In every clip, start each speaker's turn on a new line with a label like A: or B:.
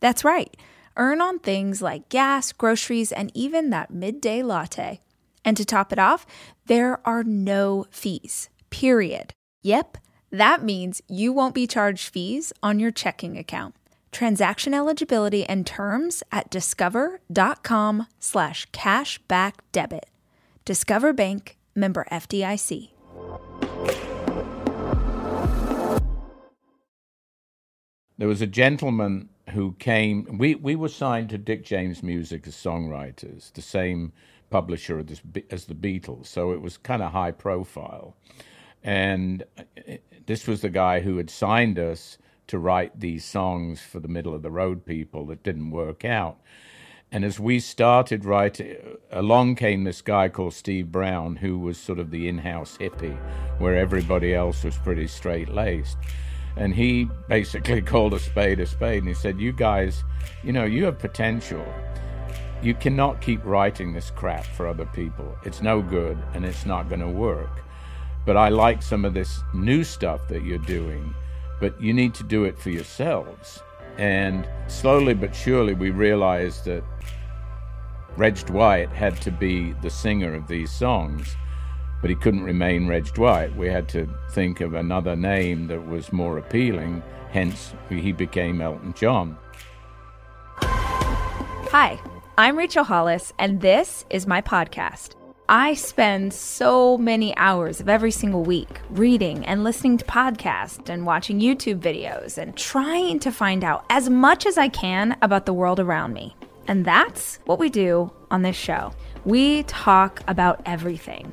A: That's right, earn on things like gas, groceries, and even that midday latte. And to top it off, there are no fees, period. Yep, that means you won't be charged fees on your checking account. Transaction eligibility and terms at discover.com slash cashback debit. Discover Bank, member FDIC.
B: There was a gentleman who came. We we were signed to Dick James Music as songwriters, the same publisher as, the Beatles, so it was kind of high profile. And uh, this was the guy who had signed us to write these songs for the middle of the road people that didn't work out. And as we started writing, along came this guy called Steve Brown, who was sort of the in house hippie, where everybody else was pretty straight laced. And he basically called a spade a spade and he said, You guys, you know, you have potential. You cannot keep writing this crap for other people. It's no good and it's not going to work. But I like some of this new stuff that you're doing, but you need to do it for yourselves. And slowly but surely, we realized that Reg Dwight had to be the singer of these songs, but he couldn't remain Reg Dwight. We had to think of another name that was more appealing, hence, he became Elton John.
A: Hi, I'm Rachel Hollis, and this is my podcast. I spend so many hours of every single week reading and listening to podcasts and watching YouTube videos and trying to find out as much as I can about the world around me. And that's what we do on this show. We talk about everything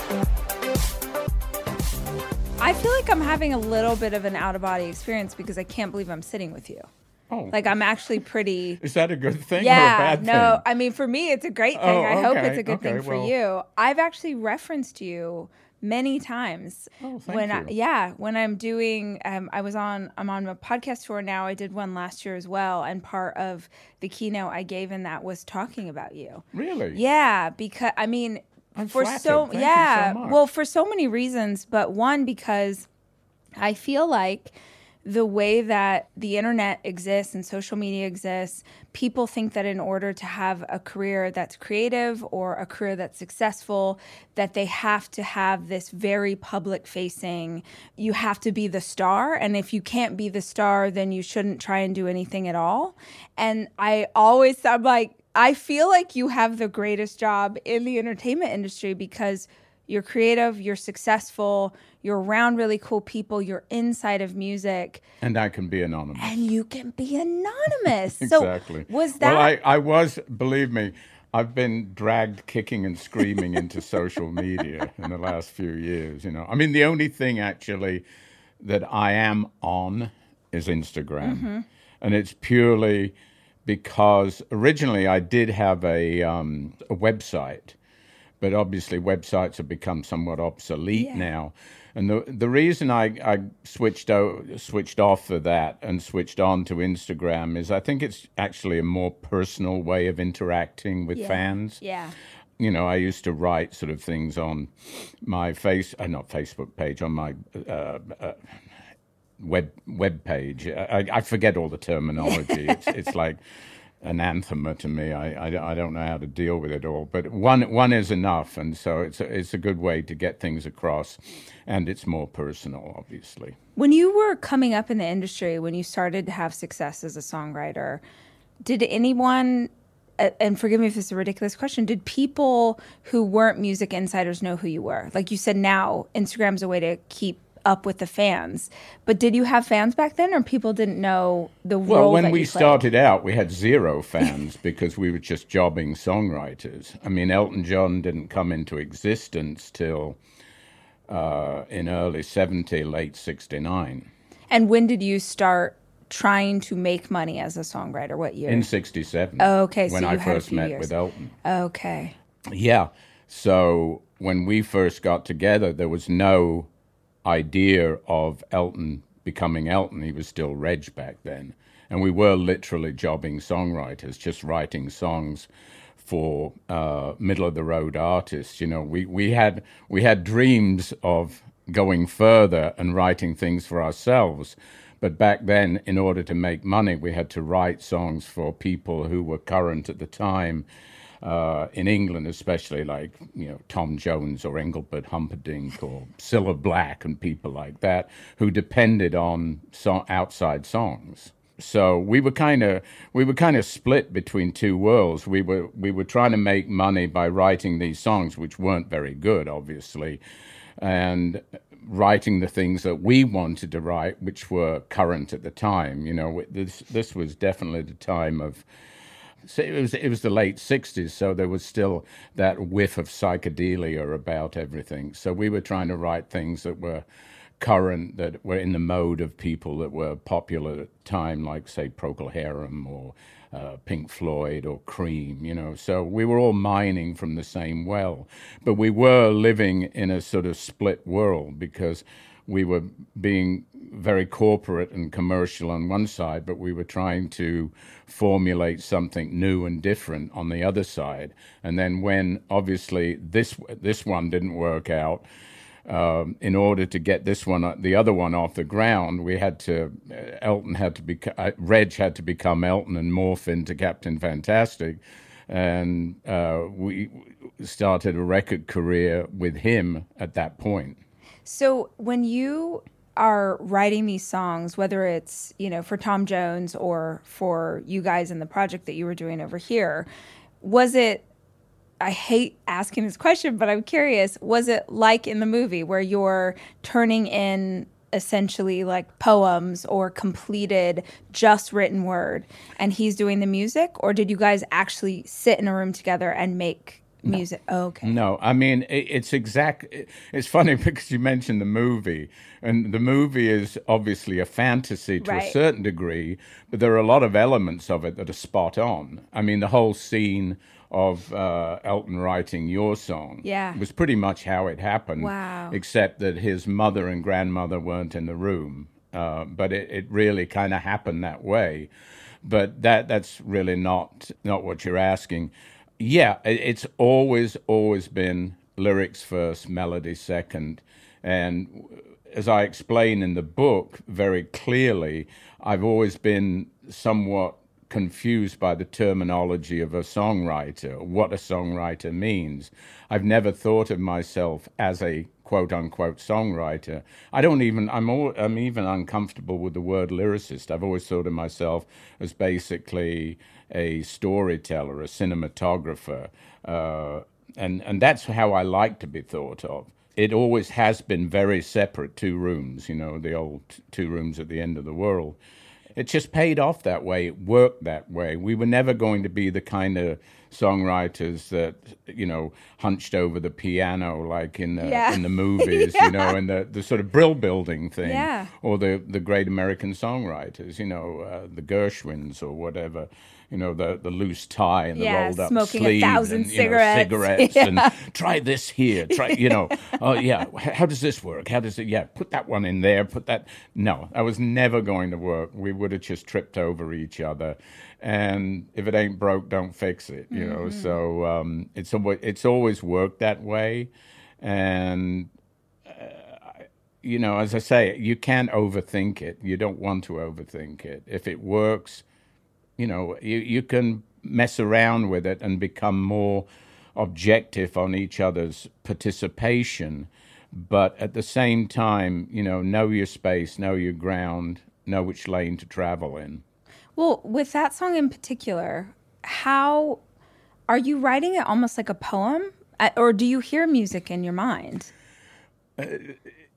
A: I feel like I'm having a little bit of an out of body experience because I can't believe I'm sitting with you.
B: Oh.
A: Like I'm actually pretty.
B: Is that a good thing
A: yeah,
B: or a bad
A: no.
B: thing?
A: I mean, for me, it's a great thing.
B: Oh,
A: I hope it's a good
B: okay,
A: thing for
B: well-
A: you. I've actually referenced you many times.
B: Oh, thank
A: when I,
B: you.
A: yeah, when I'm doing, um, I was on, I'm on a podcast tour now. I did one last year as well, and part of the keynote I gave in that was talking about you.
B: Really?
A: Yeah, because I mean,
B: I'm
A: for
B: flattered.
A: so
B: Thank so
A: yeah,
B: much.
A: well, for so many reasons, but one because I feel like the way that the internet exists and social media exists, people think that in order to have a career that's creative or a career that's successful, that they have to have this very public facing, you have to be the star. And if you can't be the star, then you shouldn't try and do anything at all. And I always, I'm like, I feel like you have the greatest job in the entertainment industry because you're creative, you're successful, you're around really cool people, you're inside of music,
B: And I can be anonymous.
A: and you can be anonymous.
B: exactly.
A: So was that
B: Well, I, I was, believe me, I've been dragged kicking and screaming into social media in the last few years. You know, I mean, the only thing actually that I am on is Instagram,
A: Mm-hmm.
B: and it's purely because originally I did have a um, a website, but obviously websites have become somewhat obsolete
A: Yeah.
B: now. And the the reason I, I switched out, switched off of that and switched on to Instagram is I think it's actually a more personal way of interacting with
A: Yeah.
B: fans.
A: Yeah.
B: You know, I used to write sort of things on my face, uh, not Facebook page, on my uh, uh, web web page. I, I forget all the terminology. it's, it's like an anathema to me. I, I, I don't know how to deal with it all. But one one is enough, and so it's a, it's a good way to get things across, and it's more personal, obviously.
A: When you were coming up in the industry, when you started to have success as a songwriter, did anyone, and forgive me if this is a ridiculous question, did people who weren't music insiders know who you were? Like you said, now Instagram's a way to keep up with the fans. But did you have fans back then, or people didn't know the world?
B: Well,
A: role
B: when
A: that
B: we started out, we had zero fans because we were just jobbing songwriters. I mean, Elton John didn't come into existence till uh, in early 70, late 69.
A: And when did you start trying to make money as a songwriter? What year?
B: In 67.
A: Oh, okay, so
B: When
A: you
B: I first met
A: years.
B: with Elton.
A: okay.
B: Yeah. So when we first got together, there was no idea of Elton becoming Elton. He was still Reg back then. And we were literally jobbing songwriters, just writing songs for uh, middle of the road artists. You know, we, we had we had dreams of going further and writing things for ourselves. But back then, in order to make money, we had to write songs for people who were current at the time uh, in England, especially like you know Tom Jones or Engelbert Humperdinck or Cilla Black and people like that, who depended on so- outside songs. So we were kind of we were kind of split between two worlds. We were we were trying to make money by writing these songs, which weren't very good, obviously, and writing the things that we wanted to write, which were current at the time. You know, this this was definitely the time of it was it was the late '60s, so there was still that whiff of psychedelia about everything. So we were trying to write things that were current, that were in the mode of people that were popular at the time, like say Procol Harum or uh, Pink Floyd or Cream. You know, so we were all mining from the same well, but we were living in a sort of split world because we were being very corporate and commercial on one side, but we were trying to formulate something new and different on the other side. And then when obviously this this one didn't work out, um, in order to get this one, the other one off the ground, we had to uh, Elton had to be uh, Reg had to become Elton and morph into Captain Fantastic, and uh, we started a record career with him at that point.
A: So when you are writing these songs, whether it's you know for Tom Jones or for you guys in the project that you were doing over here, was it? I hate asking this question, but I'm curious. Was it like in the movie where you're turning in essentially like poems or completed just written word and he's doing the music or did you guys actually sit in a room together and make music oh, okay
B: No, I mean it, it's exact. It's funny because you mentioned the movie, and the movie is obviously a fantasy to a certain degree, but there are a lot of elements of it that are spot on. I mean, the whole scene of uh, Elton writing your song
A: Yeah.
B: was pretty much how it happened.
A: Wow.
B: Except that his mother and grandmother weren't in the room, uh, but it, it really kind of happened that way. But that that's really not not what you're asking. Yeah, it's always always been lyrics first, melody second, and as I explain in the book very clearly, I've always been somewhat confused by the terminology of a songwriter, what a songwriter means. I've never thought of myself as a quote unquote songwriter. I don't even I'm all, I'm even uncomfortable with the word lyricist. I've always thought of myself as basically a storyteller, a cinematographer, uh, and and that's how I like to be thought of. It always has been very separate, two rooms. You know, the old two rooms at the end of the world it just paid off that way. It worked that way. We were never going to be the kind of songwriters that you know hunched over the piano like in the
A: Yeah.
B: in the movies,
A: Yeah.
B: you know, and the, the sort of brill building thing,
A: Yeah.
B: or the the great American songwriters, you know, uh, the Gershwins or whatever. You know the the loose tie and the
A: Yeah,
B: rolled up
A: smoking a thousand
B: and you know,
A: cigarettes.
B: cigarettes
A: Yeah.
B: and try this here, try you know, oh yeah, how does this work? How does it? Yeah, put that one in there, put that. No, that was never going to work. We would have just tripped over each other, and if it ain't broke, don't fix it. You know,
A: Mm-hmm.
B: so um, it's always it's always worked that way, and you know, as I say, you can't overthink it. You don't want to overthink it. If it works, you know, you, you can mess around with it and become more objective on each other's participation. But at the same time, you know, know your space, know your ground, know which lane to travel in.
A: Well, with that song in particular, how are you writing it almost like a poem? Uh, Or do you hear music in your mind?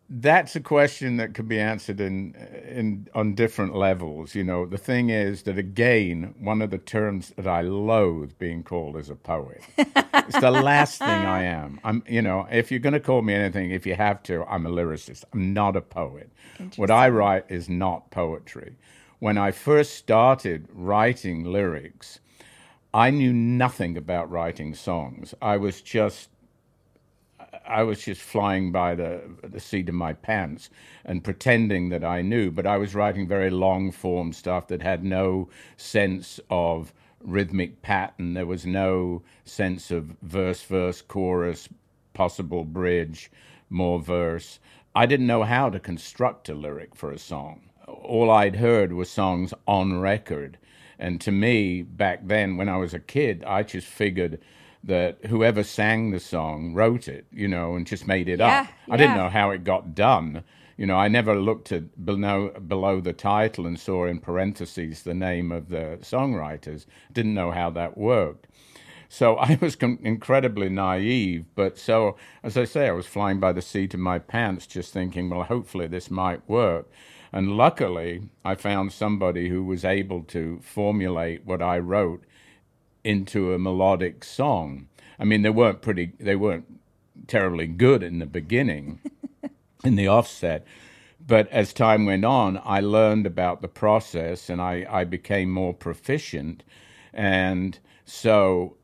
B: That's a question that could be answered in in on different levels. You know, the thing is that again, one of the terms that I loathe being called is a poet. it's the last thing I am. I'm, you know, if you're going to call me anything, if you have to, I'm a lyricist. I'm not a poet. What I write is not poetry. When I first started writing lyrics, I knew nothing about writing songs. I was just I was just flying by the the seat of my pants and pretending that I knew, but I was writing very long form stuff that had no sense of rhythmic pattern. There was no sense of verse, verse, chorus, possible bridge, more verse. I didn't know how to construct a lyric for a song. All I'd heard were songs on record. And to me, back then, when I was a kid, I just figured that whoever sang the song wrote it, you know, and just made it
A: Yeah,
B: up. I didn't know how it got done. You know, I never looked at below, below the title and saw in parentheses the name of the songwriters. Didn't know how that worked. So I was com- incredibly naive, but so, as I say, I was flying by the seat of my pants, just thinking, well, hopefully this might work. And luckily, I found somebody who was able to formulate what I wrote into a melodic song. I mean, they weren't pretty, they weren't terribly good in the beginning, in the offset. But as time went on, I learned about the process and I, I became more proficient. And so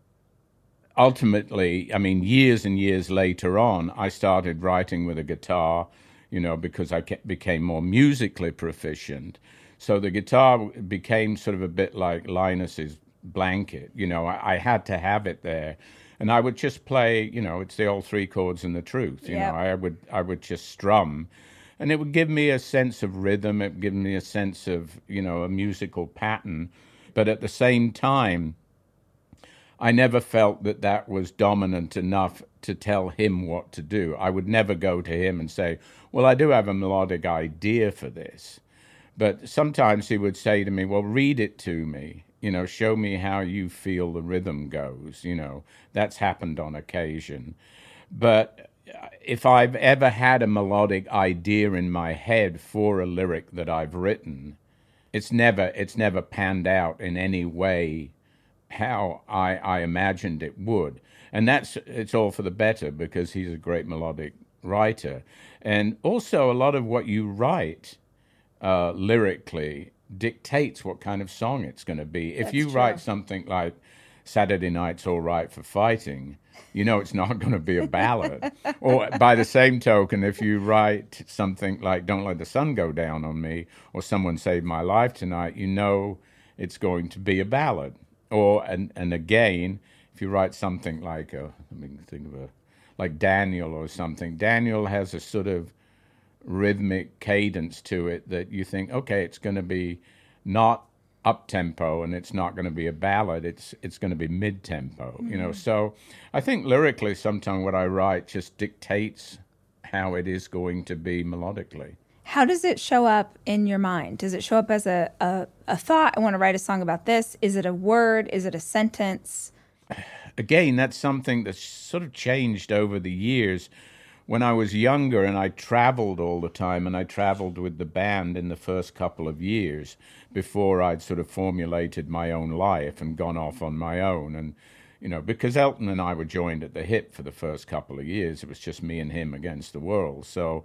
B: ultimately, I mean, years and years later on, I started writing with a guitar, you know, because I became more musically proficient. So the guitar became sort of a bit like Linus's blanket, you know, I, I had to have it there. And I would just play, you know, it's the old three chords and the truth, you
A: Yep.
B: know, I would, I would just strum. And it would give me a sense of rhythm, it would give me a sense of, you know, a musical pattern. But at the same time, I never felt that that was dominant enough to tell him what to do. I would never go to him and say, Well, I do have a melodic idea for this. But sometimes he would say to me, Well, read it to me. You know, show me how you feel the rhythm goes. You know, that's happened on occasion. But if I've ever had a melodic idea in my head for a lyric that I've written, it's never it's never panned out in any way how I, I imagined it would. And that's it's all for the better because he's a great melodic writer. And also a lot of what you write uh, lyrically dictates what kind of song it's going to be. If
A: That's
B: you
A: true.
B: write something like Saturday Night's All Right for Fighting, you know it's not going to be a ballad. or by the same token, if you write something like Don't Let the Sun Go Down on Me or Someone Saved My Life Tonight, you know it's going to be a ballad. Or, and, and again, if you write something like, a, let me think of a, like Daniel or something, Daniel has a sort of rhythmic cadence to it that you think, okay, it's going to be not up tempo and it's not going to be a ballad. It's it's going to be mid tempo. You know, mm-hmm. so I think lyrically, sometimes what I write just dictates how it is going to be melodically.
A: How does it show up in your mind? Does it show up as a, a, a thought? I want to write a song about this. Is it a word? Is it a sentence?
B: again, that's something that's sort of changed over the years. When I was younger and I traveled all the time, and I traveled with the band in the first couple of years before I'd sort of formulated my own life and gone off on my own. And, you know, because Elton and I were joined at the hip for the first couple of years, it was just me and him against the world. So,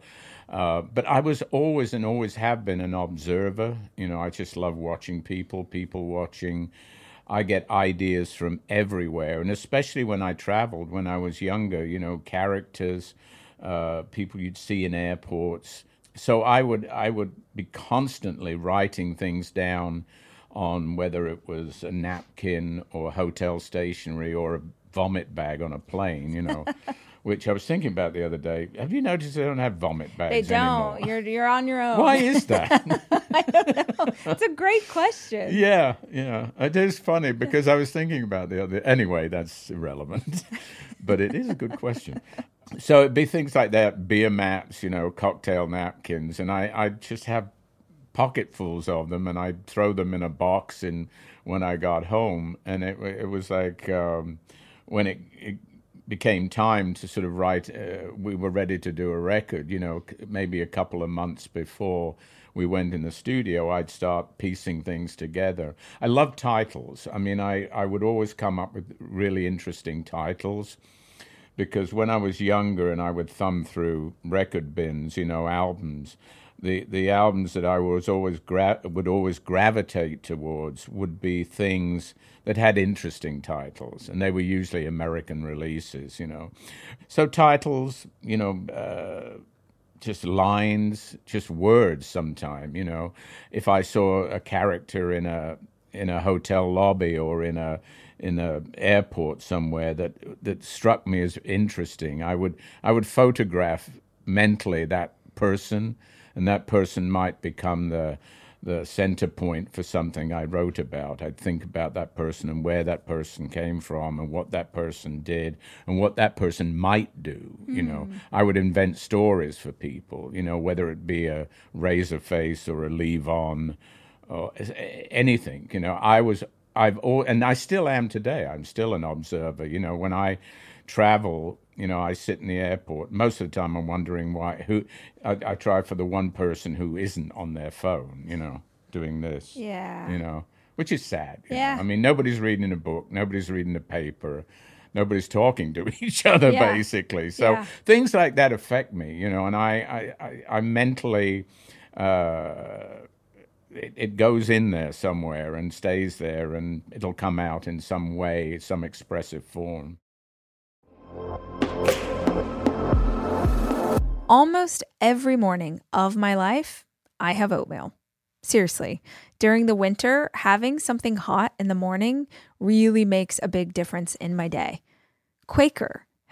B: uh, but I was always and always have been an observer. You know, I just love watching people, people watching. I get ideas from everywhere, and especially when I traveled when I was younger, you know, characters uh, people you'd see in airports. So I would I would be constantly writing things down on whether it was a napkin or hotel stationery or a vomit bag on a plane, you know. which I was thinking about the other day. Have you noticed they don't have vomit bags
A: They don't.
B: anymore?
A: You're you're on your own.
B: Why is that?
A: I don't know. It's a great question.
B: yeah, yeah. It is funny because I was thinking about the other. Anyway, that's irrelevant, but it is a good question. So it'd be things like that, beer mats, you know, cocktail napkins, and I I just have pocketfuls of them, and I'd throw them in a box in when I got home, and it it was like um, when it, it became time to sort of write, uh, we were ready to do a record, you know, maybe a couple of months before we went in the studio, I'd start piecing things together. I love titles. I mean, I, I would always come up with really interesting titles because when I was younger and I would thumb through record bins, you know, albums, the the albums that I was always gra- would always gravitate towards would be things that had interesting titles, and they were usually American releases, you know. So titles, you know. Uh, just lines, just words. Sometime, you know, if I saw a character in a in a hotel lobby or in a in a airport somewhere that that struck me as interesting, I would I would photograph mentally that person, and that person might become the the center point for something I wrote about. I'd think about that person and where that person came from and what that person did and what that person might do. Mm. You know, I would invent stories for people, you know, whether it be a razor face or a Levon or anything. You know, I was, I've, all, and I still am today. I'm still an observer. You know, when I travel you know, I sit in the airport. Most of the time, I'm wondering why. Who I, I try for the one person who isn't on their phone. You know, doing this.
A: Yeah.
B: You know, which is sad.
A: Yeah.
B: Know? I mean, nobody's reading a book. Nobody's reading a paper. Nobody's talking to each other,
A: yeah.
B: basically. So
A: yeah.
B: things like that affect me. You know, and I, I, I, I mentally. Uh, it, it, goes in there somewhere and stays there, and it'll come out in some way, some expressive form.
A: Almost every morning of my life, I have oatmeal. Seriously, during the winter, having something hot in the morning really makes a big difference in my day. Quaker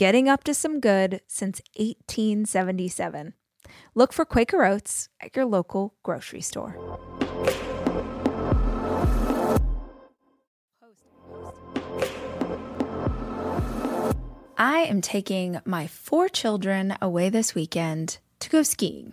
A: getting up to some good since 1877. Look for Quaker Oats at your local grocery store. I am taking my four children away this weekend to go skiing.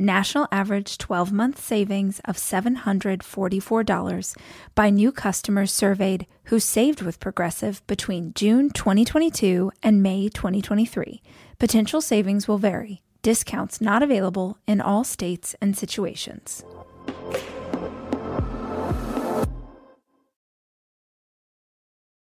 A: National average 12 month savings of $744 by new customers surveyed who saved with Progressive between June 2022 and May 2023. Potential savings will vary. Discounts not available in all states and situations.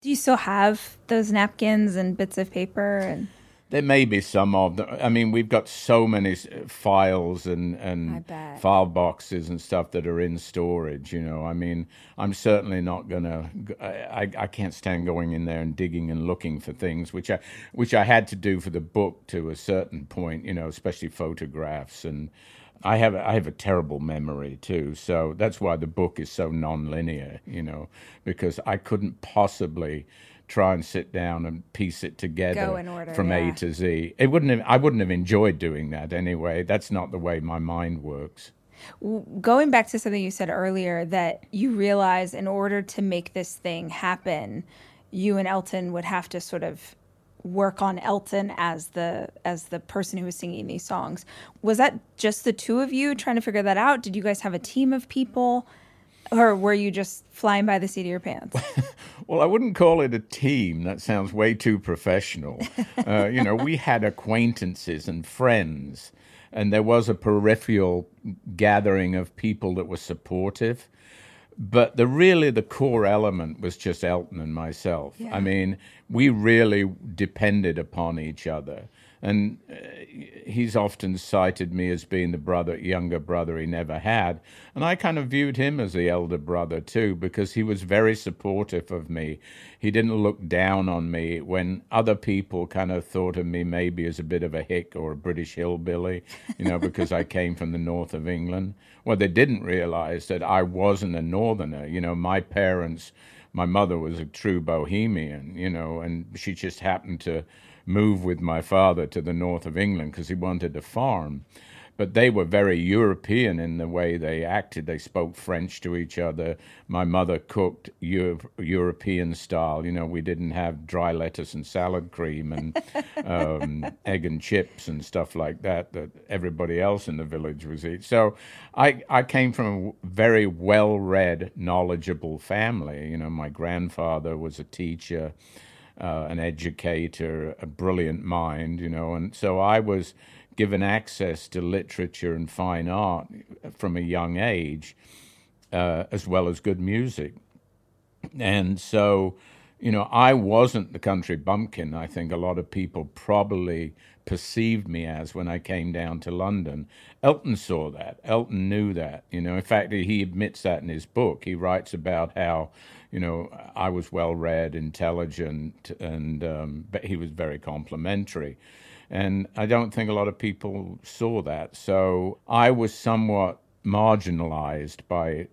A: Do you still have those napkins and bits of paper and
B: there may be some of them. I mean, we've got so many files and, and file boxes and stuff that are in storage. You know, I mean, I'm certainly not gonna. I, I can't stand going in there and digging and looking for things, which I which I had to do for the book to a certain point. You know, especially photographs and. I have I have a terrible memory too, so that's why the book is so non-linear, you know, because I couldn't possibly try and sit down and piece it together
A: order,
B: from
A: yeah.
B: A to Z. It wouldn't have, I wouldn't have enjoyed doing that anyway. That's not the way my mind works.
A: Going back to something you said earlier, that you realize in order to make this thing happen, you and Elton would have to sort of work on Elton as the as the person who was singing these songs. Was that just the two of you trying to figure that out? Did you guys have a team of people? Or were you just flying by the seat of your pants?
B: well, I wouldn't call it a team. That sounds way too professional. uh, you know, we had acquaintances and friends, and there was a peripheral gathering of people that were supportive. But the really the core element was just Elton and myself. Yeah. I mean, we really depended upon each other and uh, he's often cited me as being the brother, younger brother he never had, and I kind of viewed him as the elder brother too because he was very supportive of me. He didn't look down on me when other people kind of thought of me maybe as a bit of a hick or a British hillbilly, you know, because I came from the north of England. Well, they didn't realize that I wasn't a northerner. You know, my parents, my mother was a true bohemian, you know, and she just happened to move with my father to the north of England because he wanted to farm. But they were very European in the way they acted. They spoke French to each other. My mother cooked Euro- European style. You know, we didn't have dry lettuce and salad cream and um, egg and chips and stuff like that that everybody else in the village was eating. So I, I came from a very well read, knowledgeable family. You know, my grandfather was a teacher uh, an educator, a brilliant mind, you know, and so I was given access to literature and fine art from a young age, uh, as well as good music. And so, you know, I wasn't the country bumpkin. I think a lot of people probably perceived me as when I came down to London. Elton saw that. Elton knew that. You know, in fact, he admits that in his book. He writes about how you know, I was well read, intelligent, and um, but he was very complimentary. And I don't think a lot of people saw that. So I was somewhat marginalized by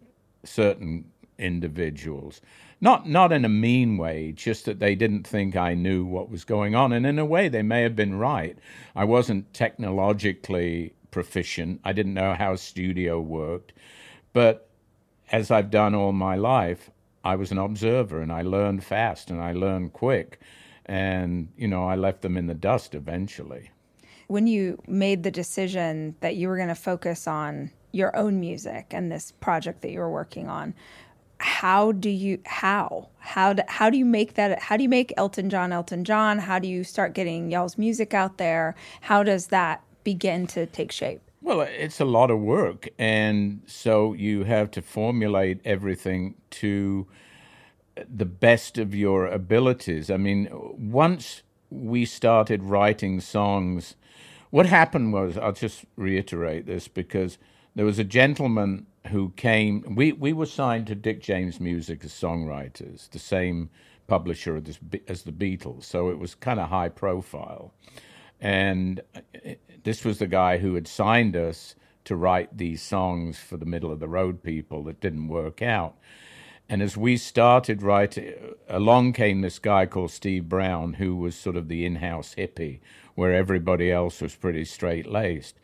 B: certain individuals. Not not in a mean way, just that they didn't think I knew what was going on. And in a way they may have been right. I wasn't technologically proficient. I didn't know how studio worked. But as I've done all my life, I was an observer and I learned fast and I learned quick. And, you know, I left them in the dust eventually.
A: When you made the decision that you were going to focus on your own music and this project that you were working on, how do you how how do, how do you make that how do you make Elton John Elton John how do you start getting y'all's music out there how does that begin to take shape
B: well, it's a lot of work. And so you have to formulate everything to uh, the best of your abilities. I mean, once we started writing songs, what happened was, I'll just reiterate this because there was a gentleman who came, we, we were signed to Dick James Music as songwriters, the same publisher as, the Beatles. So it was kind of high profile. And uh, this was the guy who had signed us to write these songs for the middle of the road people that didn't work out. And as we started writing, along came this guy called Steve Brown, who was sort of the in house hippie, where everybody else was pretty straight laced.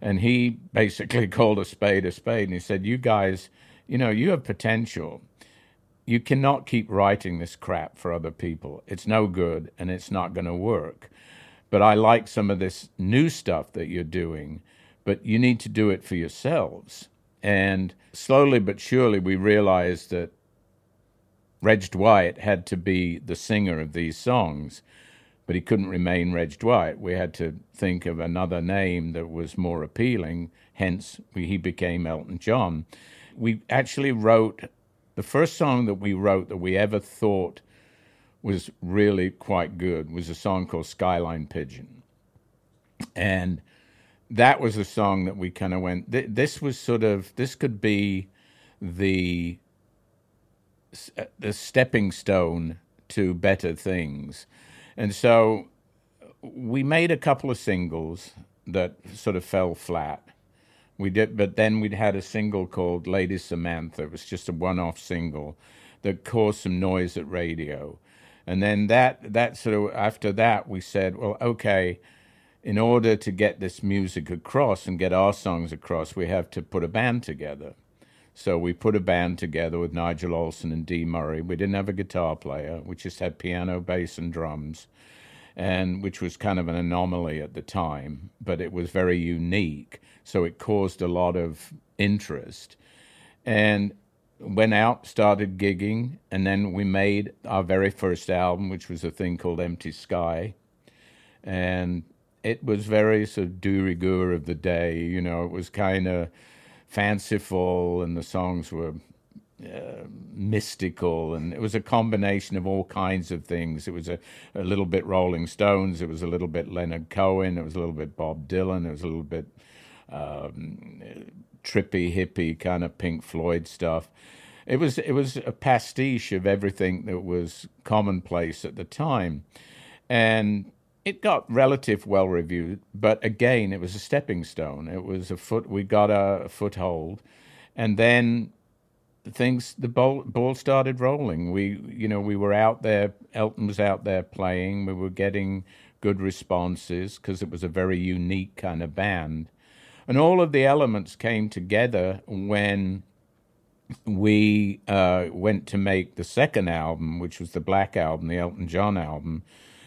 B: And he basically called a spade a spade and he said, You guys, you know, you have potential. You cannot keep writing this crap for other people. It's no good and it's not going to work. But I like some of this new stuff that you're doing, but you need to do it for yourselves. And slowly but surely, we realized that Reg Dwight had to be the singer of these songs, but he couldn't remain Reg Dwight. We had to think of another name that was more appealing, hence, he became Elton John. We actually wrote the first song that we wrote that we ever thought was really quite good was a song called Skyline Pigeon. And that was a song that we kind of went, th- this was sort of, this could be the uh, the stepping stone to better things. And so we made a couple of singles that sort of fell flat. We did, but then we'd had a single called Lady Samantha. It was just a one-off single that caused some noise at radio. And then that that sort of after that we said, well, okay, in order to get this music across and get our songs across, we have to put a band together. So we put a band together with Nigel Olsson and Dee Murray. We didn't have a guitar player. We just had piano, bass, and drums, and which was kind of an anomaly at the time, but it was very unique. So it caused a lot of interest, and went out, started gigging, and then we made our very first album, which was a thing called Empty Sky, and it was very sort of de rigueur of the day. You know, it was kind of fanciful, and the songs were uh, mystical, and it was a combination of all kinds of things. It was a, a little bit Rolling Stones, it was a little bit Leonard Cohen, it was a little bit Bob Dylan, it was a little bit um, trippy, hippie kind of Pink Floyd stuff. It was it was a pastiche of everything that was commonplace at the time, and it got relative well reviewed, but again, it was a stepping stone. It was a foot. We got a, foothold, and then things the ball, ball started rolling. We you know we were out there. Elton was out there playing. We were getting good responses because it was a very unique kind of band, and all of the elements came together when we uh, went to make the second album, which was the Black album, the Elton John album,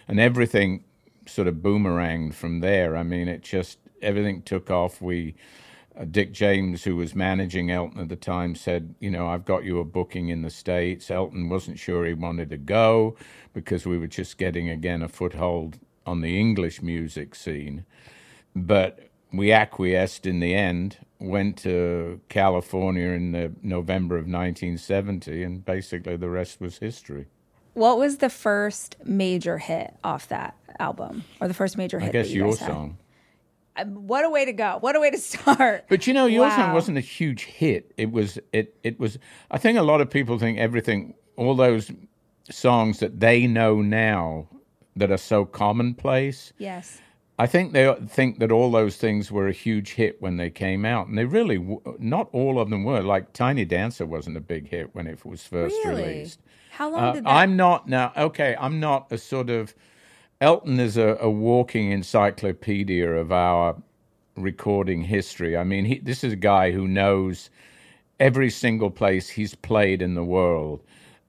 B: and everything sort of boomeranged from there. I mean, it just everything took off. We uh, Dick James, who was managing Elton at the time, said, "You know, I've got you a booking in the states." Elton wasn't sure he wanted to go because we were just getting again a foothold on the English music scene, but we acquiesced in the end. Went to California in the November of 1970, and basically the rest was history.
A: What was the first major hit off that album, or the first major hit?
B: I guess
A: you
B: your song.
A: Um, what a way to go! What a way to start!
B: But you know, your
A: wow.
B: song wasn't a huge hit. It was. It. It was. I think a lot of people think everything, all those songs that they know now that are so commonplace.
A: Yes.
B: I think they think that all those things were a huge hit when they came out, and they really not all of them were. Like Tiny Dancer wasn't a big hit when it was first
A: really?
B: released.
A: How long
B: uh,
A: did that?
B: I'm not now. Okay, I'm not a sort of. Elton is a, a walking encyclopedia of our recording history. I mean, he, this is a guy who knows every single place he's played in the world,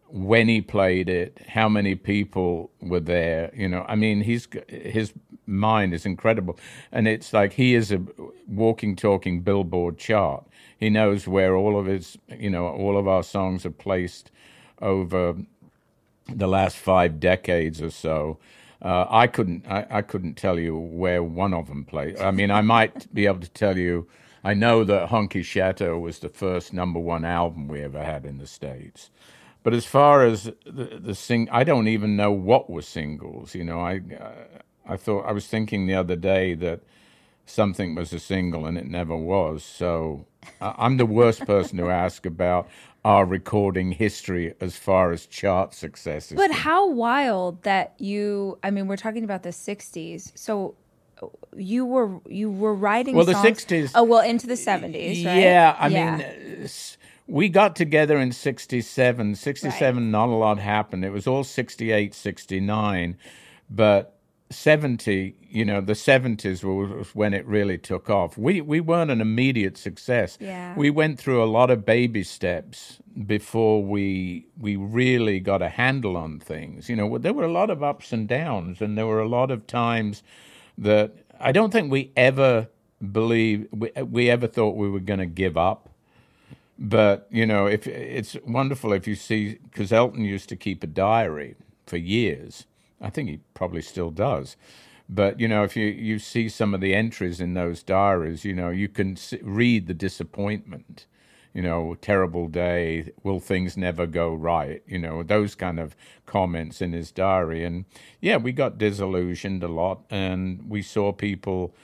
B: when he played it, how many people were there. You know, I mean, he's his mind is incredible, and it's like he is a walking, talking billboard chart. He knows where all of his, you know, all of our songs are placed over the last five decades or so. Uh, I couldn't I, I, couldn't tell you where one of them played. I mean, I might be able to tell you. I know that Honky Chateau was the first number one album we ever had in the states. But as far as the, the sing, I don't even know what were singles. You know, I uh, I thought I was thinking the other day that something was a single and it never was. So I'm the worst person to ask about our recording history as far as chart successes.
A: But how wild that you! I mean, we're talking about the '60s, so you were you were writing.
B: Well,
A: songs,
B: the '60s.
A: Oh well, into the '70s, right?
B: Yeah, I yeah. mean, we got together in 67. 67,
A: Right.
B: not a lot happened. It was all 68, 69. But 70, you know, the 70s was when it really took off. We, we weren't an immediate success.
A: Yeah.
B: We went through a lot of baby steps before we we really got a handle on things. You know, there were a lot of ups and downs, and there were a lot of times that I don't think we ever believed we, we ever thought we were going to give up. But you know, if it's wonderful if you see because Elton used to keep a diary for years. I think he probably still does. But you know, if you you see some of the entries in those diaries, you know, you can read the disappointment. You know, terrible day. Will things never go right? You know, those kind of comments in his diary. And yeah, we got disillusioned a lot, and we saw people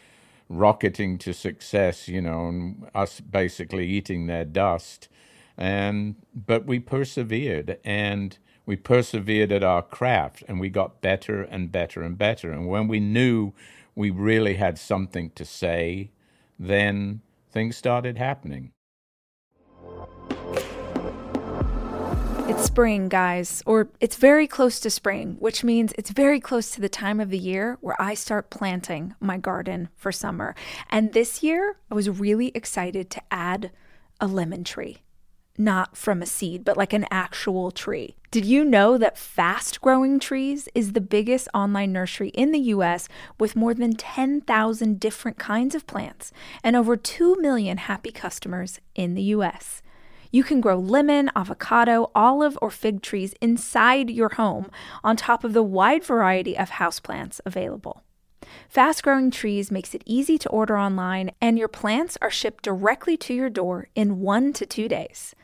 B: rocketing to success, you know, and us basically eating their dust. And but we persevered and we persevered at our craft and we got better and better and better. And when we knew we really had something to say, then things started happening.
A: It's spring, guys, or it's very close to spring, which means it's very close to the time of the year where I start planting my garden for summer. And this year, I was really excited to add a lemon tree. Not from a seed, but like an actual tree. Did you know that Fast Growing Trees is the biggest online nursery in the US with more than 10,000 different kinds of plants and over 2 million happy customers in the US? You can grow lemon, avocado, olive, or fig trees inside your home on top of the wide variety of houseplants available. Fast growing trees makes it easy to order online, and your plants are shipped directly to your door in one to two days.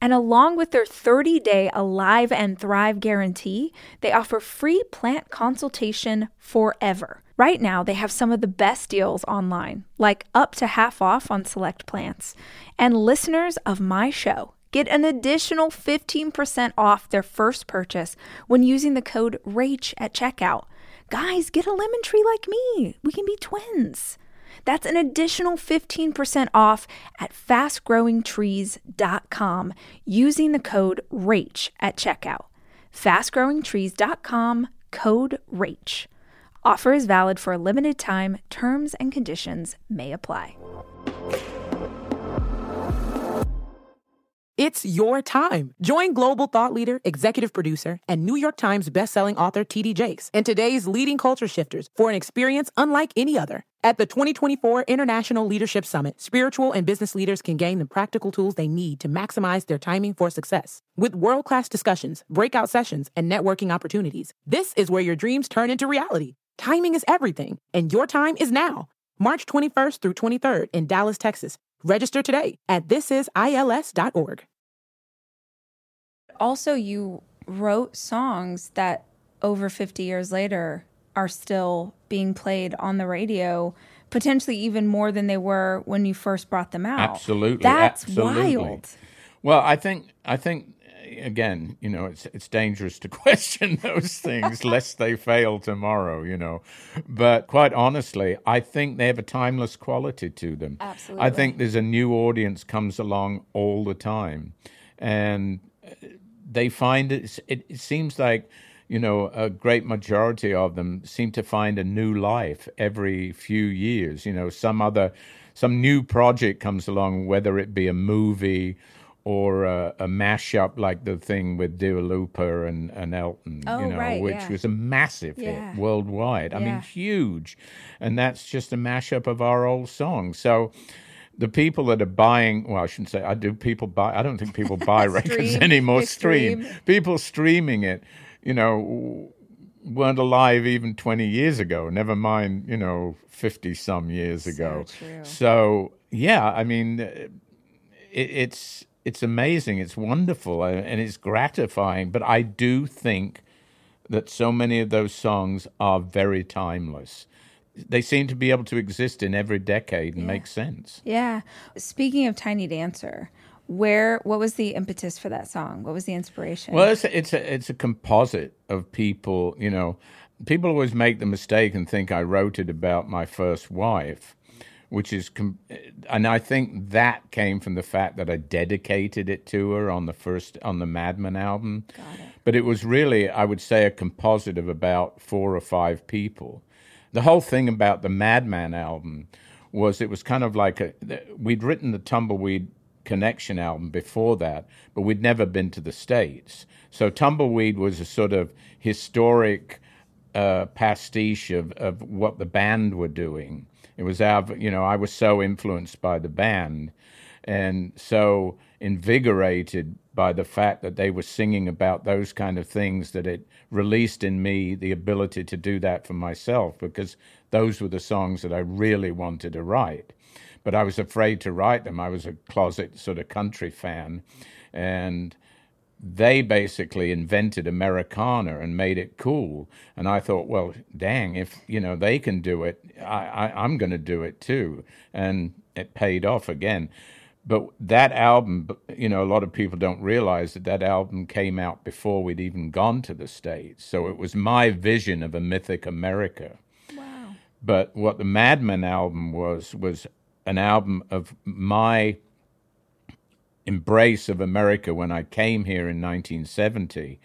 A: And along with their 30 day Alive and Thrive guarantee, they offer free plant consultation forever. Right now, they have some of the best deals online, like up to half off on select plants. And listeners of my show get an additional 15% off their first purchase when using the code RACH at checkout. Guys, get a lemon tree like me. We can be twins. That's an additional 15% off at fastgrowingtrees.com using the code RACH at checkout. Fastgrowingtrees.com code RACH. Offer is valid for a limited time. Terms and conditions may apply.
C: It's your time. Join global thought leader, executive producer, and New York Times bestselling author TD Jakes and today's leading culture shifters for an experience unlike any other. At the 2024 International Leadership Summit, spiritual and business leaders can gain the practical tools they need to maximize their timing for success. With world class discussions, breakout sessions, and networking opportunities, this is where your dreams turn into reality. Timing is everything, and your time is now. March 21st through 23rd in Dallas, Texas. Register today at thisisils.org.
A: Also, you wrote songs that over 50 years later are still being played on the radio, potentially even more than they were when you first brought them out.
B: Absolutely,
A: That's
B: absolutely.
A: wild.
B: Well, I think I think again, you know, it's it's dangerous to question those things lest they fail tomorrow, you know. But quite honestly, I think they have a timeless quality to them.
A: Absolutely.
B: I think there's a new audience comes along all the time, and they find it. It, it seems like you know a great majority of them seem to find a new life every few years. You know, some other some new project comes along, whether it be a movie or a, a mashup like the thing with Dua Lipa and, and Elton,
A: Oh,
B: you know,
A: right,
B: which
A: yeah.
B: was a massive
A: Yeah.
B: hit worldwide. I mean, huge. And that's just a mashup of our old songs. So the people that are buying, well, I shouldn't say, I do people buy, I don't think people buy records anymore.
A: Stream.
B: People streaming it, you know, weren't alive even 20 years ago, never mind, you know, 50 some years ago.
A: true.
B: So, yeah, I mean, it, it's it's amazing, it's wonderful, uh, and it's gratifying. But I do think that so many of those songs are very timeless. They seem to be able to exist in every decade and make sense.
A: Yeah. Speaking of Tiny Dancer, where what was the impetus for that song? What was the inspiration?
B: Well, it's a, it's a it's a composite of people. You know, people always make the mistake and think I wrote it about my first wife, which is, com- and I think that came from the fact that I dedicated it to her on the first on the Madman album.
A: Got it.
B: But it was really, I would say, a composite of about four or five people. The whole thing about the Madman album was it was kind of like a we'd written the Tumbleweed Connection album before that, but we'd never been to the States. So Tumbleweed was a sort of historic uh, pastiche of, of what the band were doing. It was our, you know, I was so influenced by the band and so invigorated by the fact that they were singing about those kind of things that it released in me the ability to do that for myself because those were the songs that I really wanted to write. But I was afraid to write them. I was a closet sort of country fan. And they basically invented Americana and made it cool. And I thought, well, dang, if you know they can do it, I, I, I'm going to do it too. And it paid off again. But that album, you know, a lot of people don't realize that that album came out before we'd even gone to the States. So it was my vision of a mythic America.
A: Wow.
B: But what the Madman album was, was an album of my embrace of America when I came here in 1970.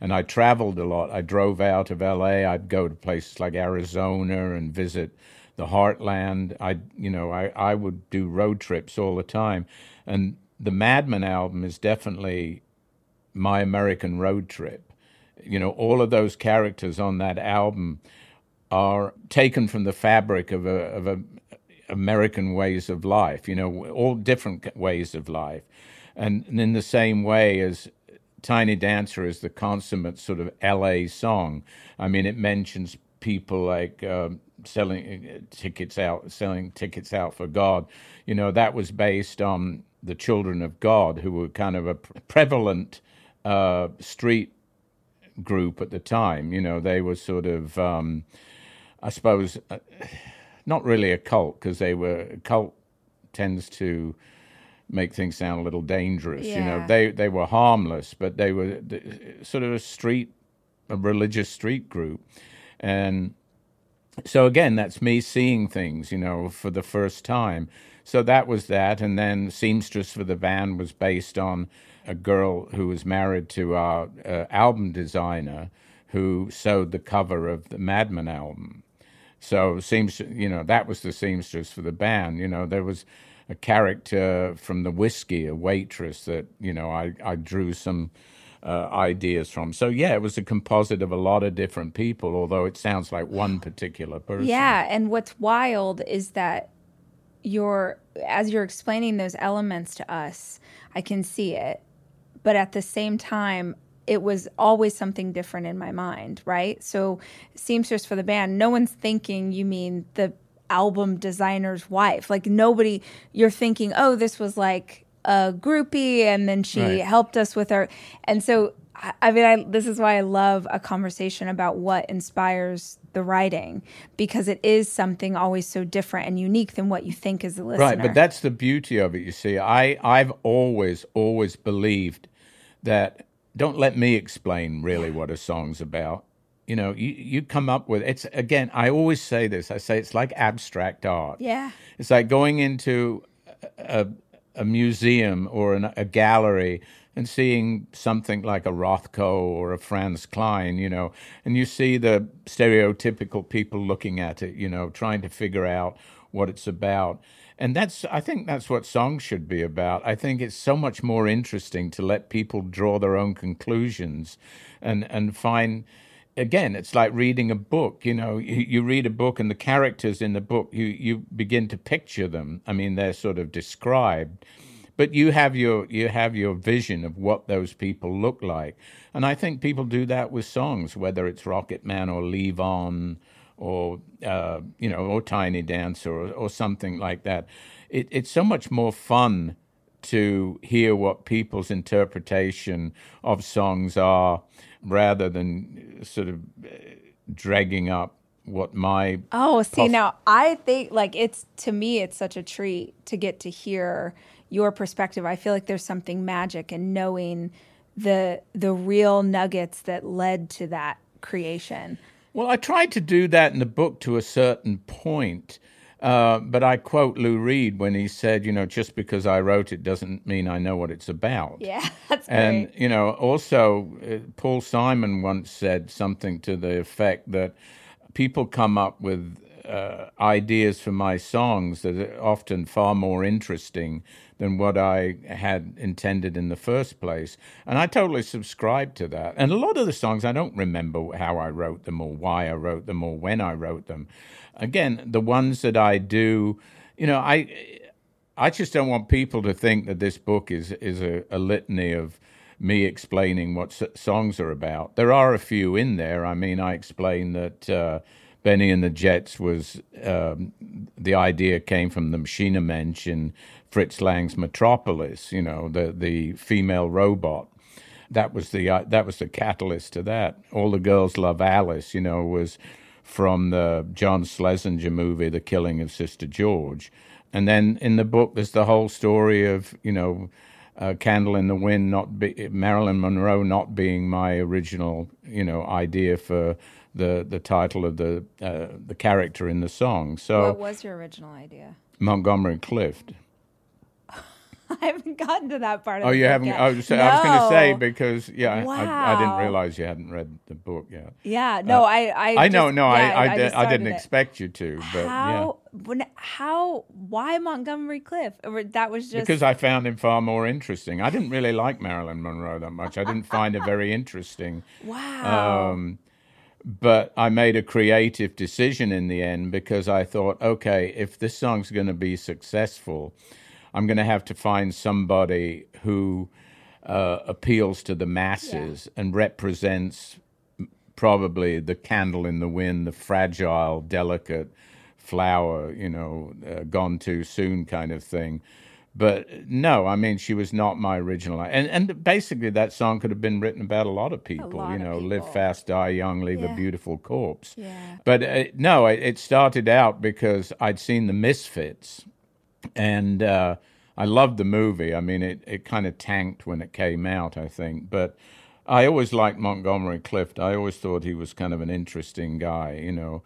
B: And I traveled a lot. I drove out of LA. I'd go to places like Arizona and visit the heartland. I, you know, I, I would do road trips all the time. And the Madman album is definitely my American road trip. You know, all of those characters on that album are taken from the fabric of a, of a American ways of life, you know, all different ways of life. And, and in the same way as Tiny Dancer is the consummate sort of LA song, I mean, it mentions people like um, selling uh, tickets out, selling tickets out for God. You know, that was based on the Children of God, who were kind of a prevalent uh, street group at the time. You know, they were sort of, um, I suppose, uh, not really a cult because they were a cult tends to make things sound a little dangerous.
A: Yeah.
B: You know, they they were harmless, but they were sort of a street, a religious street group, and so again, that's me seeing things, you know, for the first time. So that was that, and then Seamstress for the Band was based on a girl who was married to our uh, album designer, who sewed the cover of the Madman album. So seems you know that was the seamstress for the band. You know there was a character from the whiskey, a waitress that you know I I drew some uh, ideas from. So yeah, it was a composite of a lot of different people. Although it sounds like one particular person.
A: Yeah, and what's wild is that you're as you're explaining those elements to us, I can see it, but at the same time, it was always something different in my mind, right? So, seamstress for the band, no one's thinking you mean the album designer's wife. Like, nobody, you're thinking, oh, this was like a groupie and then she
B: Right.
A: helped us with our. And so, I, I mean, I, this is why I love a conversation about what inspires the writing because it is something always so different and unique than what you think as a listener.
B: Right, but that's the beauty of it. You see, I I've always always believed that don't let me explain really what a song's about. You know, you you come up with it's again. I always say this. I say it's like abstract art.
A: yeah.
B: It's like going into a, a museum or an, a gallery and seeing something like a Rothko or a Franz Kline, you know, and you see the stereotypical people looking at it, you know, trying to figure out what it's about. And that's, I think that's what songs should be about. I think it's so much more interesting to let people draw their own conclusions and, and find, again, it's like reading a book. You know, you, you read a book and the characters in the book, you, you begin to picture them. I mean, they're sort of described, but you have your you have your vision of what those people look like. And I think people do that with songs, whether it's Rocket Man or Levon or uh, you know, or Tiny Dancer or, or something like that. It, it's so much more fun to hear what people's interpretation of songs are rather than sort of uh, dragging up what my
A: Oh, see, now I think like it's to me, it's such a treat to get to hear your perspective. I feel like there's something magic in knowing the the real nuggets that led to that creation.
B: Well, I tried to do that in the book to a certain point. Uh, but I quote Lou Reed when he said, you know, just because I wrote it doesn't mean I know what it's about.
A: Yeah, that's great.
B: And, you know, also, uh, Paul Simon once said something to the effect that people come up with uh, ideas for my songs that are often far more interesting than what I had intended in the first place. And I totally subscribe to that. And a lot of the songs, I don't remember how I wrote them or why I wrote them or when I wrote them. Again, the ones that I do, you know, I. I just don't want people to think that this book is is a, a litany of me explaining what s- songs are about. There are a few in there. I mean, I explain that uh, Bennie and the Jets was um, the idea came from the Maschinenmensch in Fritz Lang's Metropolis. You know, the the female robot. That was the uh, that was the catalyst to that. All the girls love Alice. You know, was from the John Schlesinger movie, The Killing of Sister George. And then in the book, there's the whole story of, you know, uh, Candle in the Wind, not be, Marilyn Monroe not being my original, you know, idea for the the title of the uh, the character in the song. So
A: what was your original idea?
B: Montgomery Clift.
A: I haven't gotten to that part of
B: Oh,
A: the
B: you
A: book
B: haven't?
A: yet.
B: I was, I was going to say because yeah, I, I didn't realize you hadn't read the book yet.
A: Yeah, no, I, I,
B: Uh, I know,
A: just-
B: no,
A: yeah,
B: I, I, did, I didn't
A: it.
B: expect you to, but yeah.
A: How, when, how, why Montgomery Clift? Or that was just
B: Because I found him far more interesting. I didn't really like Marilyn Monroe that much. I didn't find her very interesting.
A: wow.
B: Um, but I made a creative decision in the end because I thought, okay, if this song's going to be successful, I'm going to have to find somebody who uh, appeals to the masses and represents probably the candle in the wind, the fragile, delicate flower, you know, uh, gone too soon kind of thing. But no, I mean, she was not my original. And and basically, that song could have been written about a lot of people.
A: lot
B: you know, live fast, die young, leave
A: Yeah.
B: a beautiful corpse.
A: Yeah.
B: But uh, no, it, it started out because I'd seen the Misfits, and uh, I loved the movie. I mean, it, it kind of tanked when it came out, I think. But I always liked Montgomery Clift. I always thought he was kind of an interesting guy, you know,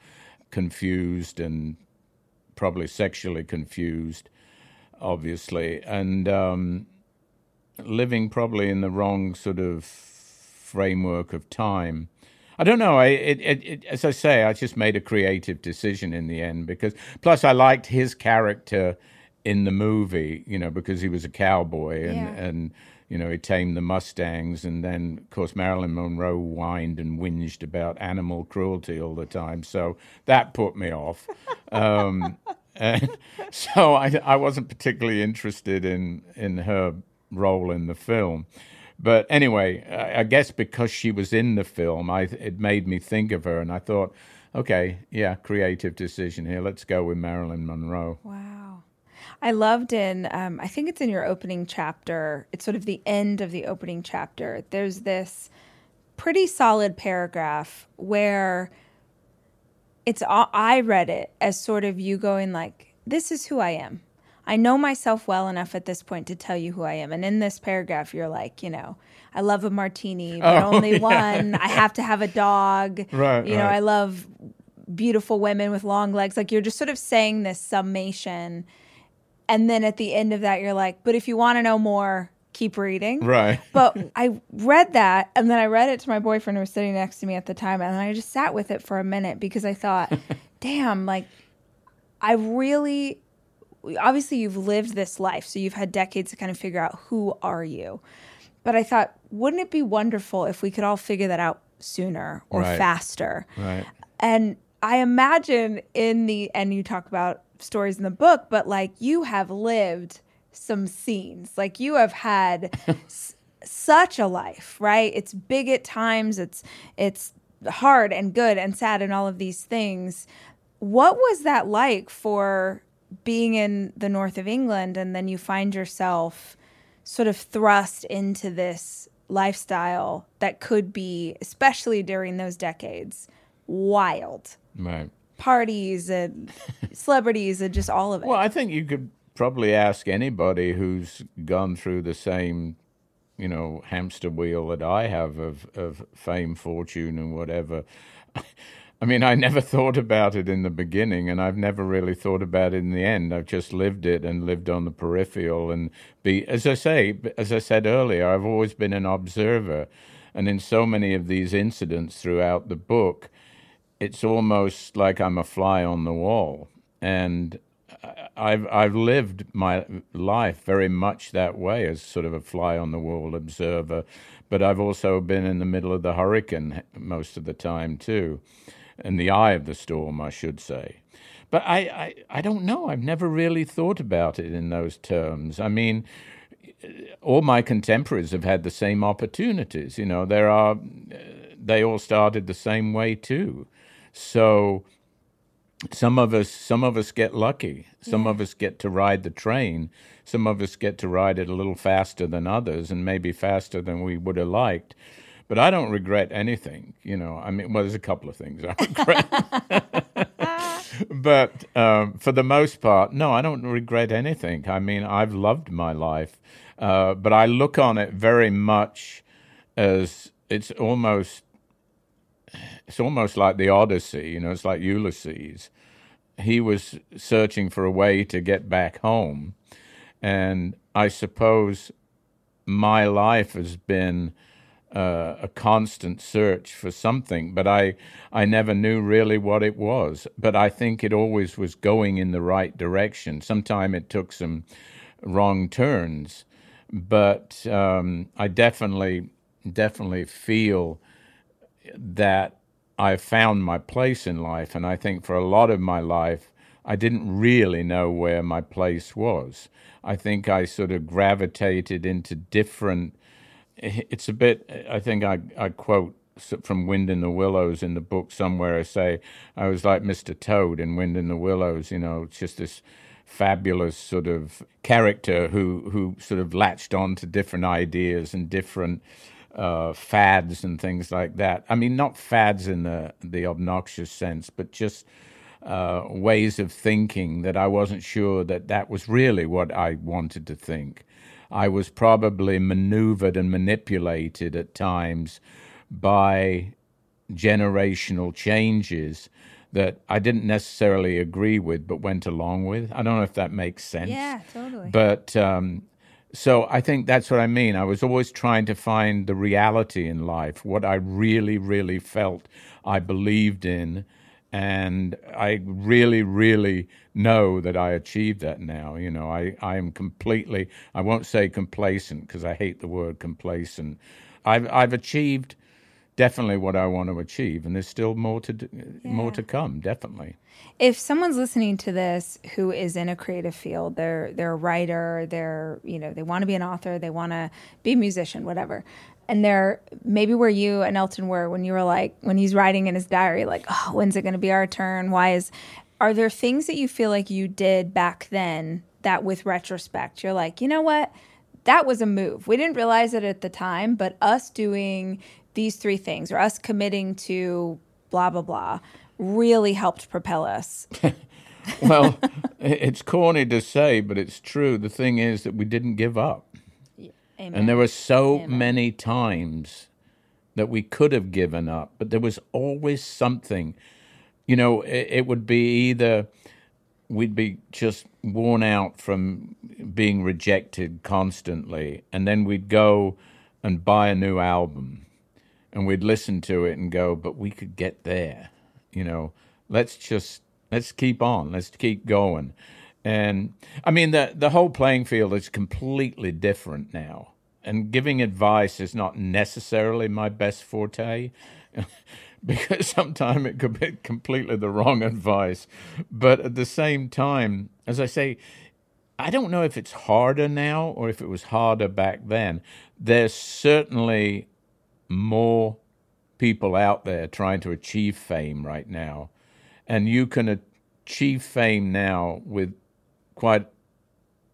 B: confused and probably sexually confused, obviously, and um, living probably in the wrong sort of framework of time. I don't know. I, it, it, it, as I say, I just made a creative decision in the end because, plus, I liked his character in the movie, you know, because he was a cowboy and,
A: Yeah.
B: and you know, he tamed the Mustangs. And then, of course, Marilyn Monroe whined and whinged about animal cruelty all the time. So that put me off. Um, and so I, I wasn't particularly interested in, in her role in the film. But anyway, I, I guess because she was in the film, I, it made me think of her. And I thought, okay, yeah, creative decision here. Let's go with Marilyn Monroe.
A: Wow. I loved in, um, I think it's in your opening chapter. It's sort of the end of the opening chapter. There's this pretty solid paragraph where it's, all, I read it as sort of you going like, this is who I am. I know myself well enough at this point to tell you who I am. And in this paragraph, you're like, you know, I love a martini, but
B: Oh,
A: only
B: yeah.
A: one. I have to have a dog.
B: Right,
A: You know,
B: right.
A: I love beautiful women with long legs. Like you're just sort of saying this summation. And then at the end of that, you're like, but if you want to know more, keep reading.
B: Right.
A: But I read that and then I read it to my boyfriend who was sitting next to me at the time. And I just sat with it for a minute because I thought, damn, like, I really, obviously, you've lived this life. So you've had decades to kind of figure out who are you. But I thought, wouldn't it be wonderful if we could all figure that out sooner or
B: Right.
A: faster?
B: Right.
A: And I imagine in the, and you talk about stories in the book, but like you have lived some scenes. Like you have had s- such a life, right? It's big at times, it's, it's hard and good and sad and all of these things. What was that like for being in the north of England and then you find yourself sort of thrust into this lifestyle that could be, especially during those decades, wild?
B: Right.
A: parties and celebrities and just all of it.
B: Well, I think you could probably ask anybody who's gone through the same, you know, hamster wheel that I have of, of fame, fortune, and whatever. I mean, I never thought about it in the beginning, and I've never really thought about it in the end. I've just lived it and lived on the peripheral. And be, as I say, as I said earlier, I've always been an observer. And in so many of these incidents throughout the book, it's almost like I'm a fly on the wall. And I've I've lived my life very much that way as sort of a fly on the wall observer, but I've also been in the middle of the hurricane most of the time too in the eye of the storm, I should say. But I, I, I don't know. I've never really thought about it in those terms. I mean, all my contemporaries have had the same opportunities. You know, there are, they all started the same way too. So some of us, some of us get lucky. Some yeah. of us get to ride the train. Some of us get to ride it a little faster than others, and maybe faster than we would have liked. But I don't regret anything. You know, I mean, well, there's a couple of things I regret. but um, for the most part, no, I don't regret anything. I mean, I've loved my life, uh, but I look on it very much as it's almost it's almost like the Odyssey. You know, it's like Ulysses. He was searching for a way to get back home, and I suppose my life has been uh, a constant search for something, but I I never knew really what it was. But I think it always was going in the right direction. Sometimes it took some wrong turns, but um, I definitely definitely feel that I found my place in life, and I think for a lot of my life. I didn't really know where my place was. I think I sort of gravitated into different it's a bit. I think I I quote from Wind in the Willows in the book somewhere. I say I was like Mr. Toad in Wind in the Willows. You know, it's just this fabulous sort of character who who sort of latched on to different ideas and different uh, fads and things like that. I mean, not fads in the the obnoxious sense, but just uh, ways of thinking that I wasn't sure that that was really what I wanted to think. I was probably maneuvered and manipulated at times by generational changes that I didn't necessarily agree with, but went along with. I don't know if that makes sense.
A: Yeah, totally.
B: But um, so I think that's what I mean. I was always trying to find the reality in life, what I really, really felt I believed in, and I really, really know that I achieved that now. You know, I, I am completely, I won't say complacent because I hate the word complacent. I've, I've achieved definitely what I want to achieve, and there's still more to do, yeah. Uh, more to come. Definitely.
A: If someone's listening to this who is in a creative field, they're they're a writer, they're you know they want to be an author, they want to be a musician, whatever and they're maybe where you and Elton were when you were like when he's writing in his diary like oh when's it going to be our turn why is are there things that you feel like you did back then that with retrospect you're like you know what that was a move we didn't realize it at the time but us doing these three things or us committing to blah blah blah really helped propel us
B: well it's corny to say but it's true the thing is that we didn't give up
A: Amen.
B: And there were so Amen. many times that we could have given up, but there was always something. You know, it, it would be either we'd be just worn out from being rejected constantly, and then we'd go and buy a new album and we'd listen to it and go, but we could get there. You know, let's just let's keep on, let's keep going. And I mean, the the whole playing field is completely different now. And giving advice is not necessarily my best forte, because sometimes it could be completely the wrong advice. But at the same time, as I say, I don't know if it's harder now or if it was harder back then. There's certainly more people out there trying to achieve fame right now. And you can achieve fame now with quite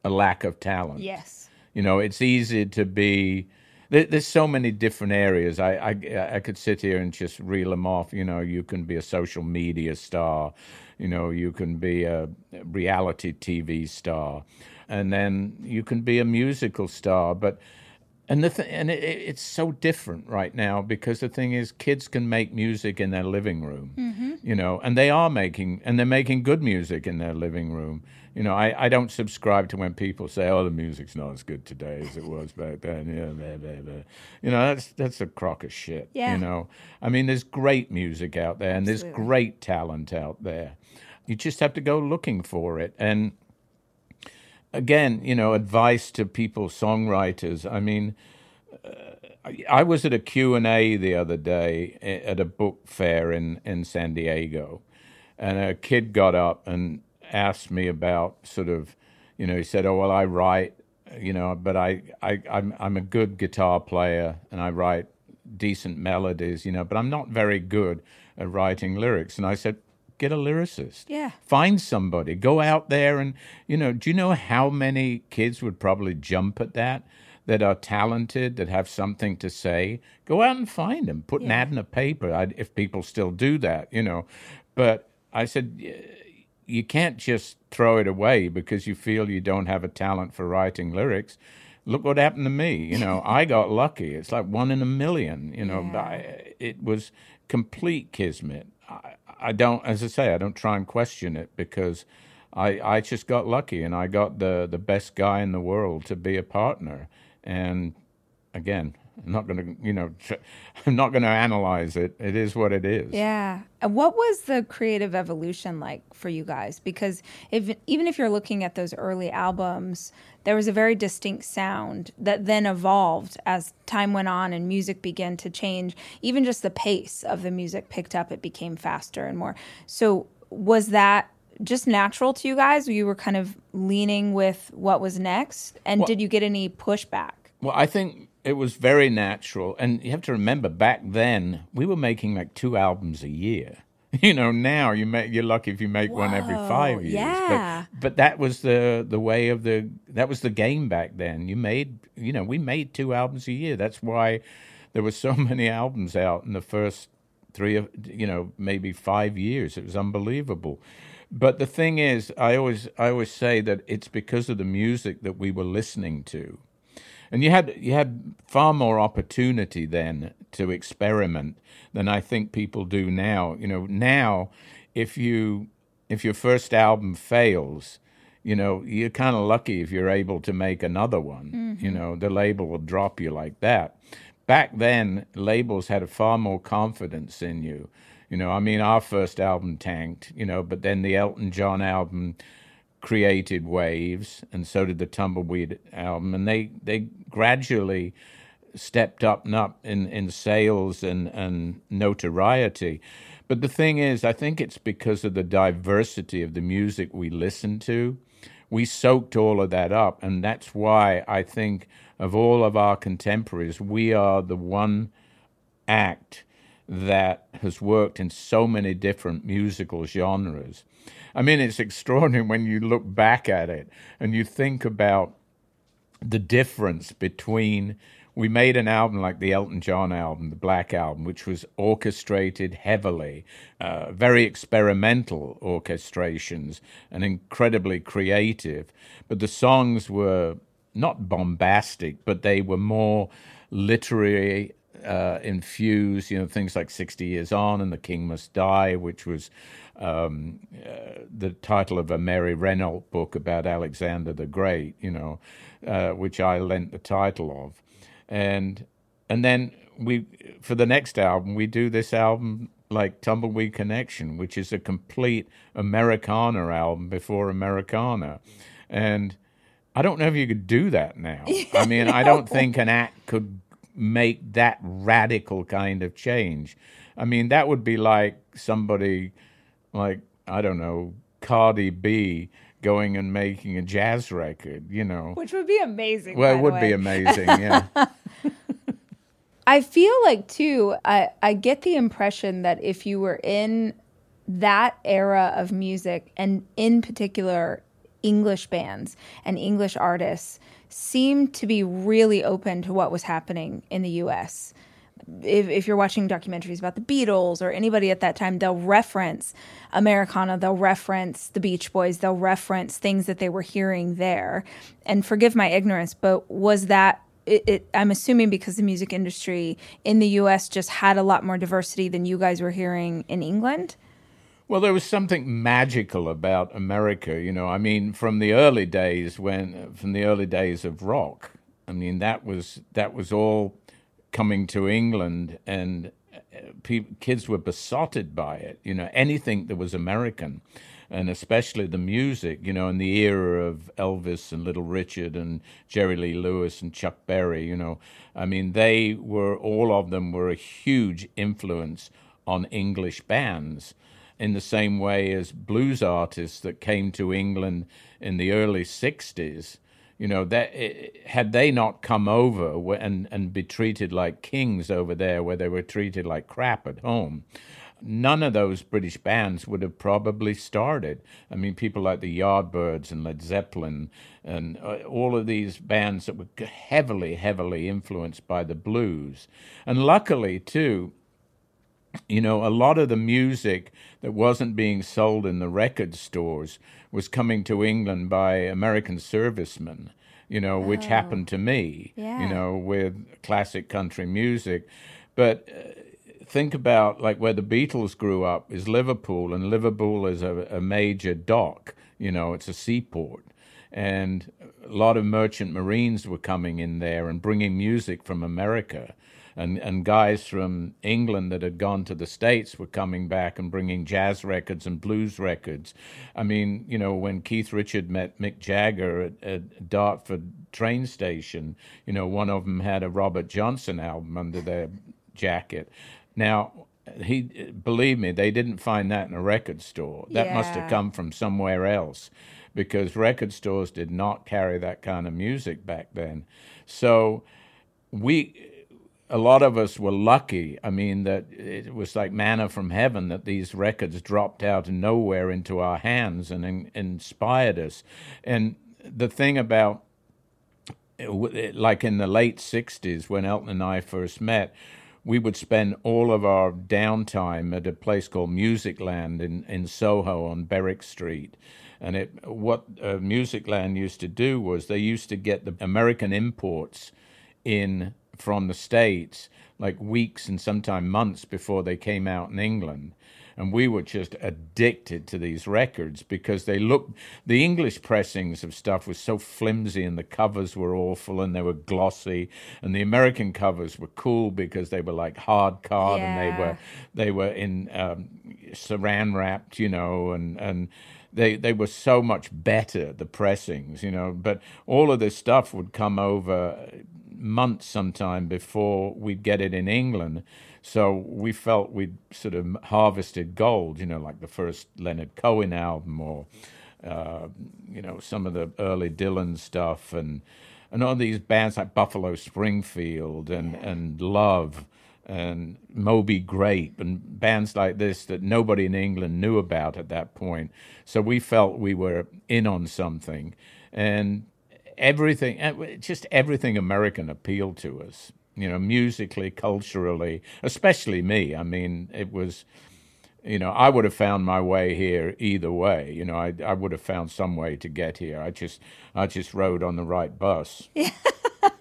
B: a lack of talent.
A: Yes.
B: You know, it's easy to be. There's so many different areas. I, I I could sit here and just reel them off. You know, you can be a social media star. You know, you can be a reality TV star, and then you can be a musical star. But and the th- and it, it's so different right now because the thing is kids can make music in their living room mm-hmm. you know and they are making and they're making good music in their living room you know I, I don't subscribe to when people say oh the music's not as good today as it was back then yeah blah, blah, blah. you know that's that's a crock of shit
A: Yeah.
B: you know i mean there's great music out there and there's great talent out there you just have to go looking for it and again, you know, advice to people, songwriters. I mean, uh, I- I was at a Q&A the other day at a book fair in, in San Diego, and a kid got up and asked me about sort of, you know, he said, oh, well, I write, you know, but I, I, I'm, I'm a good guitar player and I write decent melodies, you know, but I'm not very good at writing lyrics. And I said, get a lyricist.
A: Yeah.
B: Find somebody. Go out there and, you know, do you know how many kids would probably jump at that? That are talented, that have something to say, go out and find them. Put an ad in a paper I, if people still do that, you know. But I said, you can't just throw it away because you feel you don't have a talent for writing lyrics. Look what happened to me. You know, I got lucky. It's like one in a million. You know,
A: Yeah.
B: I, it was complete kismet. I, I don't, as I say, I don't try and question it because I, I just got lucky and I got the, the best guy in the world to be a partner. And again, I'm not going to, you know, I'm not going to analyze it. It is what it is.
A: Yeah. And what was the creative evolution like for you guys? Because if even if you're looking at those early albums, there was a very distinct sound that then evolved as time went on and music began to change. Even just the pace of the music picked up, it became faster and more. So was that just natural to you guys? You were kind of leaning with what was next? And did you get any pushback?
B: Well, I think it was very natural, and you have to remember back then we were making like two albums a year. You know, now you make you're lucky if you make one every five years.
A: yeah.
B: But, but that was the the way of the that was the game back then. You made you know we made two albums a year. That's why there were so many albums out in the first three of you know maybe five years. It was unbelievable. But the thing is, I always I always say that it's because of the music that we were listening to and you had you had far more opportunity then to experiment than I think people do now. You know, now if you if your first album fails, you know, you're kind of lucky if you're able to make another one. Mm-hmm. You know, the label will drop you like that. Back then, labels had a far more confidence in you. You know, I mean, our first album tanked, you know, but then the Elton John album created waves, and so did the Tumbleweed album, and they they gradually stepped up and up in, in sales and, and notoriety. But the thing is, I think it's because of the diversity of the music we listen to. We soaked all of that up, and that's why I think of all of our contemporaries, we are the one act that has worked in so many different musical genres. I mean, it's extraordinary when you look back at it and you think about the difference between we made an album like the Elton John album, the Black Album, which was orchestrated heavily, uh, very experimental orchestrations and incredibly creative. But the songs were not bombastic, but they were more literary uh, infused, you know, things like 60 Years On and The King Must Die, which was um, uh, the title of a Mary Renault book about Alexander the Great, you know, uh, which I lent the title of. And and then we for the next album we do this album like Tumbleweed Connection, which is a complete Americana album before Americana. And I don't know if you could do that now. I mean, I don't think an act could make that radical kind of change. I mean, that would be like somebody like, I don't know, Cardi B going and making a jazz record, you know.
A: Which would be amazing.
B: Well,
A: by
B: it
A: the
B: would
A: way.
B: be amazing, yeah.
A: I feel like too, I, I get the impression that if you were in that era of music and in particular English bands and English artists seemed to be really open to what was happening in the US. If, if you're watching documentaries about the Beatles or anybody at that time, they'll reference Americana, they'll reference the Beach Boys, they'll reference things that they were hearing there. And forgive my ignorance, but was that it, it, I'm assuming because the music industry in the U.S. just had a lot more diversity than you guys were hearing in England.
B: Well, there was something magical about America, you know. I mean, from the early days when, from the early days of rock. I mean, that was that was all coming to England, and uh, kids were besotted by it. You know, anything that was American and especially the music, you know, in the era of Elvis and Little Richard and Jerry Lee Lewis and Chuck Berry, you know, I mean, they were, all of them were a huge influence on English bands in the same way as blues artists that came to England in the early 60s. You know, that had they not come over and, and be treated like kings over there, where they were treated like crap at home, none of those British bands would have probably started. I mean, people like the Yardbirds and Led Zeppelin and uh, all of these bands that were heavily, heavily influenced by the blues. And luckily, too, you know, a lot of the music that wasn't being sold in the record stores was coming to England by American servicemen, you know, which oh. happened to me, yeah. you know, with classic country music. But uh, think about like where the Beatles grew up is Liverpool, and Liverpool is a, a major dock. You know, it's a seaport, and a lot of merchant marines were coming in there and bringing music from America. And, and guys from England that had gone to the States were coming back and bringing jazz records and blues records. I mean, you know, when Keith Richard met Mick Jagger at, at Dartford train station, you know, one of them had a Robert Johnson album under their jacket. Now, he believe me, they didn't find that in a record store. That yeah. must have come from somewhere else because record stores did not carry that kind of music back then. So we a lot of us were lucky. I mean, that it was like manna from heaven that these records dropped out of nowhere into our hands and in, inspired us. And the thing about, like in the late 60s when Elton and I first met, we would spend all of our downtime at a place called Musicland in, in Soho on Berwick Street. And it, what uh, Musicland used to do was they used to get the American imports in from the States like weeks and sometimes months before they came out in England and we were just addicted to these records because they looked the english pressings of stuff was so flimsy and the covers were awful and they were glossy and the american covers were cool because they were like hard card yeah. and they were they were in um, saran wrapped you know and and they they were so much better the pressings you know but all of this stuff would come over months sometime before we'd get it in england so we felt we'd sort of harvested gold, you know, like the first Leonard Cohen album or, uh, you know, some of the early Dylan stuff and and all these bands like Buffalo Springfield and, and Love and Moby Grape and bands like this that nobody in England knew about at that point. So we felt we were in on something. And everything, eh, just everything American appealed to us you know, musically, culturally, especially me. I mean, it was, you know, I would have found my way here either way. You know, I I would have found some way to get here. I just I just rode on the right bus. Yeah.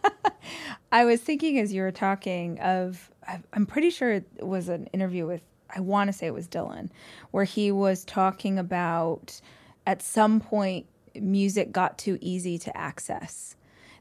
A: I was thinking as you were talking of I'm pretty sure it was an interview with I want to say it was Dylan where he was talking about at some point music got too easy to access.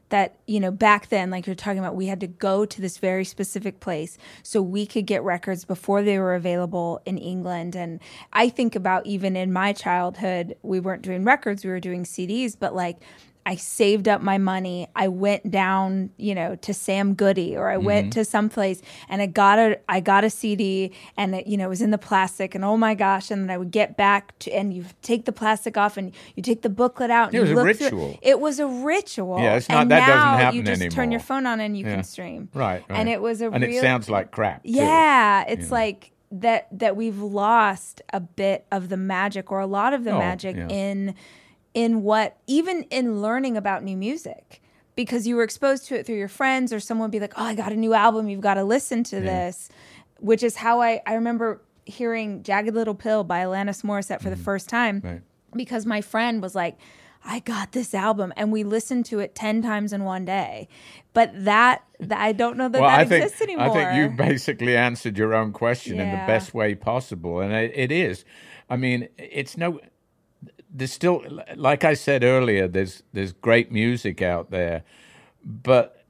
A: That you know back then like you're talking about we had to go to this very specific place so we could get records before they were available in England. And I think about even in my childhood we weren't doing records we were doing CDs but like I saved up my money. I went down, you know, to Sam Goody or I mm-hmm. went to some place and I got a I got a CD and it, you know, it was in the plastic and oh my gosh, and then I would get back to and you take the plastic off and you take the booklet out and
B: it was
A: you
B: look a ritual.
A: Through, it was a ritual.
B: Yeah, it's not
A: and
B: that
A: now
B: doesn't happen
A: you just
B: anymore.
A: turn your phone on and you yeah. can stream.
B: Right, right,
A: And it was a
B: And
A: real,
B: it sounds like crap. Too,
A: yeah, it's like that that we've lost a bit of the magic or a lot of the oh, magic yeah. in in what even in learning about new music because you were exposed to it through your friends or someone would be like oh i got a new album you've got to listen to yeah. this which is how i i remember hearing jagged little pill by alanis morissette for mm the first time
B: right.
A: because my friend was like I got this album, and we listened to it ten times in one day. But that, that I don't know that
B: well,
A: that
B: I think,
A: exists anymore.
B: I think you basically answered your own question in the best way possible, and it, it is. I mean, it's no. There's still, like I said earlier, there's there's great music out there, but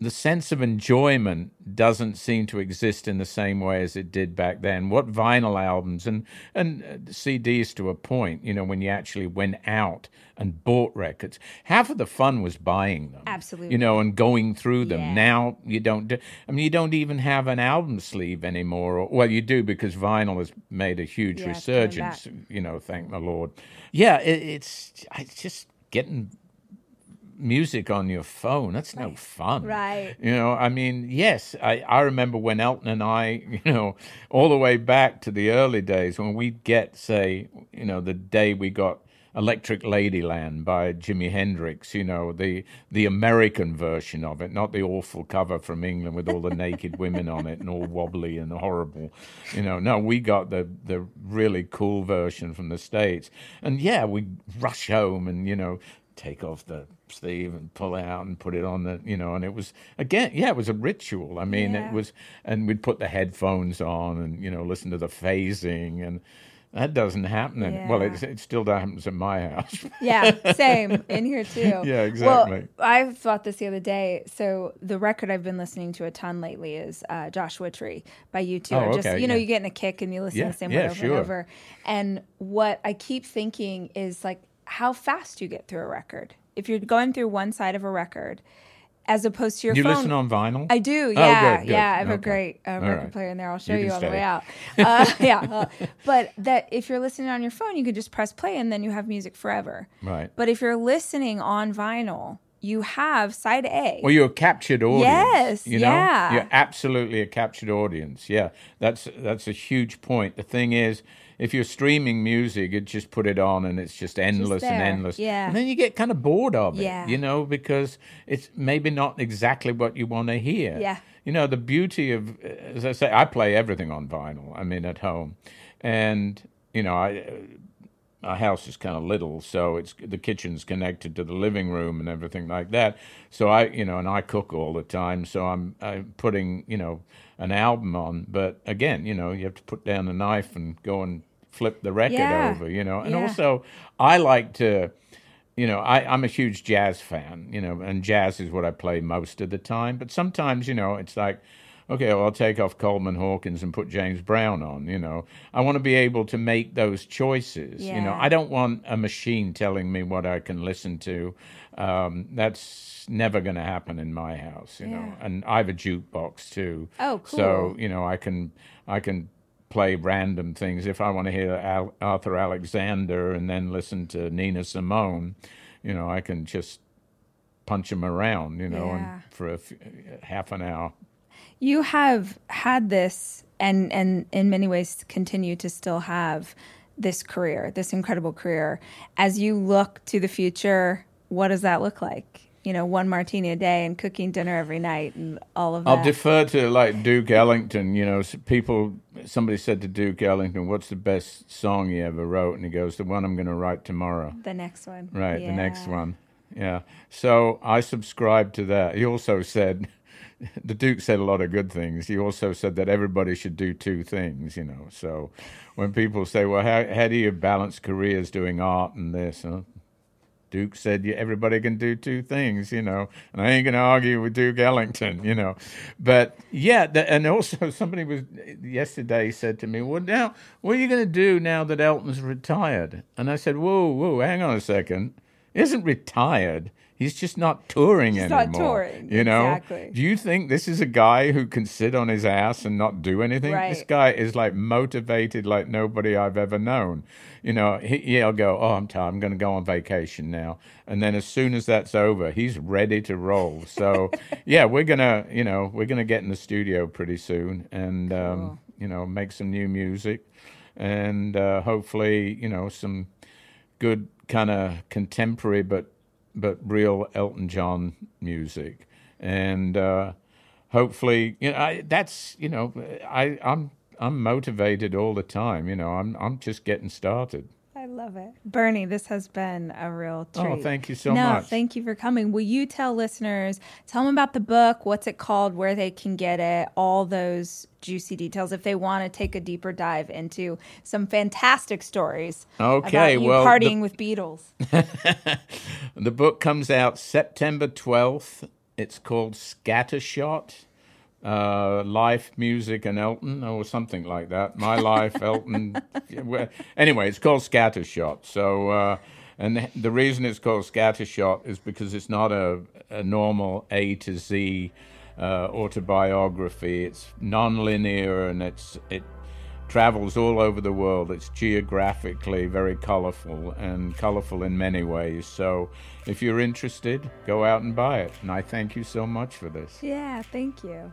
B: the sense of enjoyment doesn't seem to exist in the same way as it did back then. What vinyl albums and and uh, CDs to a point, you know, when you actually went out and bought records, half of the fun was buying them.
A: Absolutely.
B: You know, and going through them.
A: Yeah.
B: Now you don't. Do, I mean, you don't even have an album sleeve anymore. Or, well, you do because vinyl has made a huge
A: Yeah,
B: resurgence. You know, thank the Lord. Yeah, it, it's it's just getting music on your phone. That's no fun.
A: Right.
B: You know, I mean, yes, I, I remember when Elton and I, you know, all the way back to the early days when we'd get, say, you know, the day we got Electric Ladyland by Jimi Hendrix, you know, the the American version of it, not the awful cover from England with all the naked women on it and all wobbly and horrible. You know, no, we got the the really cool version from the States. And yeah, we rush home and, you know, take off the sleeve and pull it out and put it on the you know and it was again yeah it was a ritual i mean
A: Yeah.
B: it was and we'd put the headphones on and you know listen to the phasing and that doesn't happen in, well it, it still happens at my house
A: yeah, same in here too.
B: Yeah, exactly.
A: Well, I thought this the other day. So the record I've been listening to a ton lately is uh, Joshua Tree by you two.
B: Oh,
A: Just
B: okay,
A: you know, you get in a kick and you listen
B: Yeah,
A: to the same
B: yeah,
A: one over
B: sure.
A: and over. And what I keep thinking is like how fast you get through a record. If you're going through one side of a record, as opposed to your
B: you
A: phone.
B: listen on vinyl
A: I do,
B: Oh,
A: yeah,
B: good, good.
A: yeah. I have a great uh,
B: All
A: record
B: right.
A: player in there. I'll show
B: You
A: you,
B: can
A: on the way out. Uh, yeah, uh, but that if you're listening on your phone, you could just press play and then you have music forever.
B: Right.
A: But if you're listening on vinyl, you have side A.
B: Well, you're a captured audience.
A: Yes,
B: you know,
A: yeah.
B: you're absolutely a captured audience. Yeah, that's that's a huge point. The thing is, if you're streaming music, it just put it on and it's just endless and endless.
A: yeah.
B: and then you get kind of bored of it.
A: Yeah.
B: you know, because it's maybe not exactly what you want to hear.
A: Yeah.
B: you know, the beauty of, as I say, I play everything on vinyl. I mean, at home, and you know, I our house is kind of little, so it's the kitchen's connected to the living room and everything like that. So I, you know, and I cook all the time, so I'm, I'm putting, you know, an album on. But again, you know, you have to put down the knife and go and flip the record
A: Yeah.
B: over, you know. And
A: Yeah.
B: also, I like to, you know, I, I'm a huge jazz fan, you know, and jazz is what I play most of the time. But sometimes, you know, it's like, okay, well, I'll take off Coleman Hawkins and put James Brown on, you know. I want to be able to make those choices, you know. I don't want a machine telling me what I can listen to. Um, that's never going to happen in my house, you know. And I have a jukebox too.
A: Oh, cool.
B: So, you know, I can, I can play random things. If I want to hear Al- Arthur Alexander and then listen to Nina Simone, you know, I can just punch them around, you know,
A: Yeah.
B: and for a f- half an hour.
A: You have had this and and in many ways continue to still have this career this incredible career as you look to the future what does that look like you know one martini a day and cooking dinner every night and all of that
B: I'll defer to like Duke Ellington. You know, people. Somebody said to Duke Ellington, "What's the best song you ever wrote?" And he goes, "The one I'm going to write tomorrow."
A: the next one
B: Right, the next one. Yeah. So I subscribe to that. He also said, the Duke said a lot of good things. He also said that everybody should do two things, you know. So when people say, well, how, how do you balance careers doing art and this? Huh? Duke said yeah, everybody can do two things, you know, and I ain't going to argue with Duke Ellington, you know. But yeah, the, and also somebody was yesterday said to me, well, now, what are you going to do now that Elton's retired? And I said, whoa, whoa, hang on a second. He isn't retired. He's just not touring
A: He's not
B: anymore.
A: touring,
B: You know?
A: exactly.
B: Do you think this is a guy who can sit on his ass and not do anything? This guy is like motivated like nobody I've ever known. You know, he, he'll go, "Oh, I'm tired. I'm going to go on vacation now." And then as soon as that's over, he's ready to roll. So, yeah, we're gonna, you know, we're gonna get in the studio pretty soon and, um, you know, make some new music, and uh, hopefully, you know, some good kind of contemporary but but real Elton John music, and uh, hopefully, you know, I, that's you know, I I'm I'm motivated all the time. You know, I'm I'm just getting started.
A: I love it. Bernie, this has been a real oh, treat.
B: Oh, thank you so
A: no,
B: much.
A: thank you for coming. Will you tell listeners, tell them about the book, what's it called, where they can get it, all those juicy details if they want to take a deeper dive into some fantastic stories
B: Okay, well, the-
A: partying with Beatles.
B: The book comes out September 12th. It's called Scattershot. Uh, life, music, and Elton, or something like that. My life, Elton. Anyway, it's called Scattershot. So, uh, and the, the reason it's called Scattershot is because it's not a, a normal A to Z uh, autobiography. It's non-linear and it's it travels all over the world. It's geographically very colorful and colorful in many ways. So if you're interested, go out and buy it. And I thank you so much for this.
A: yeah, thank you.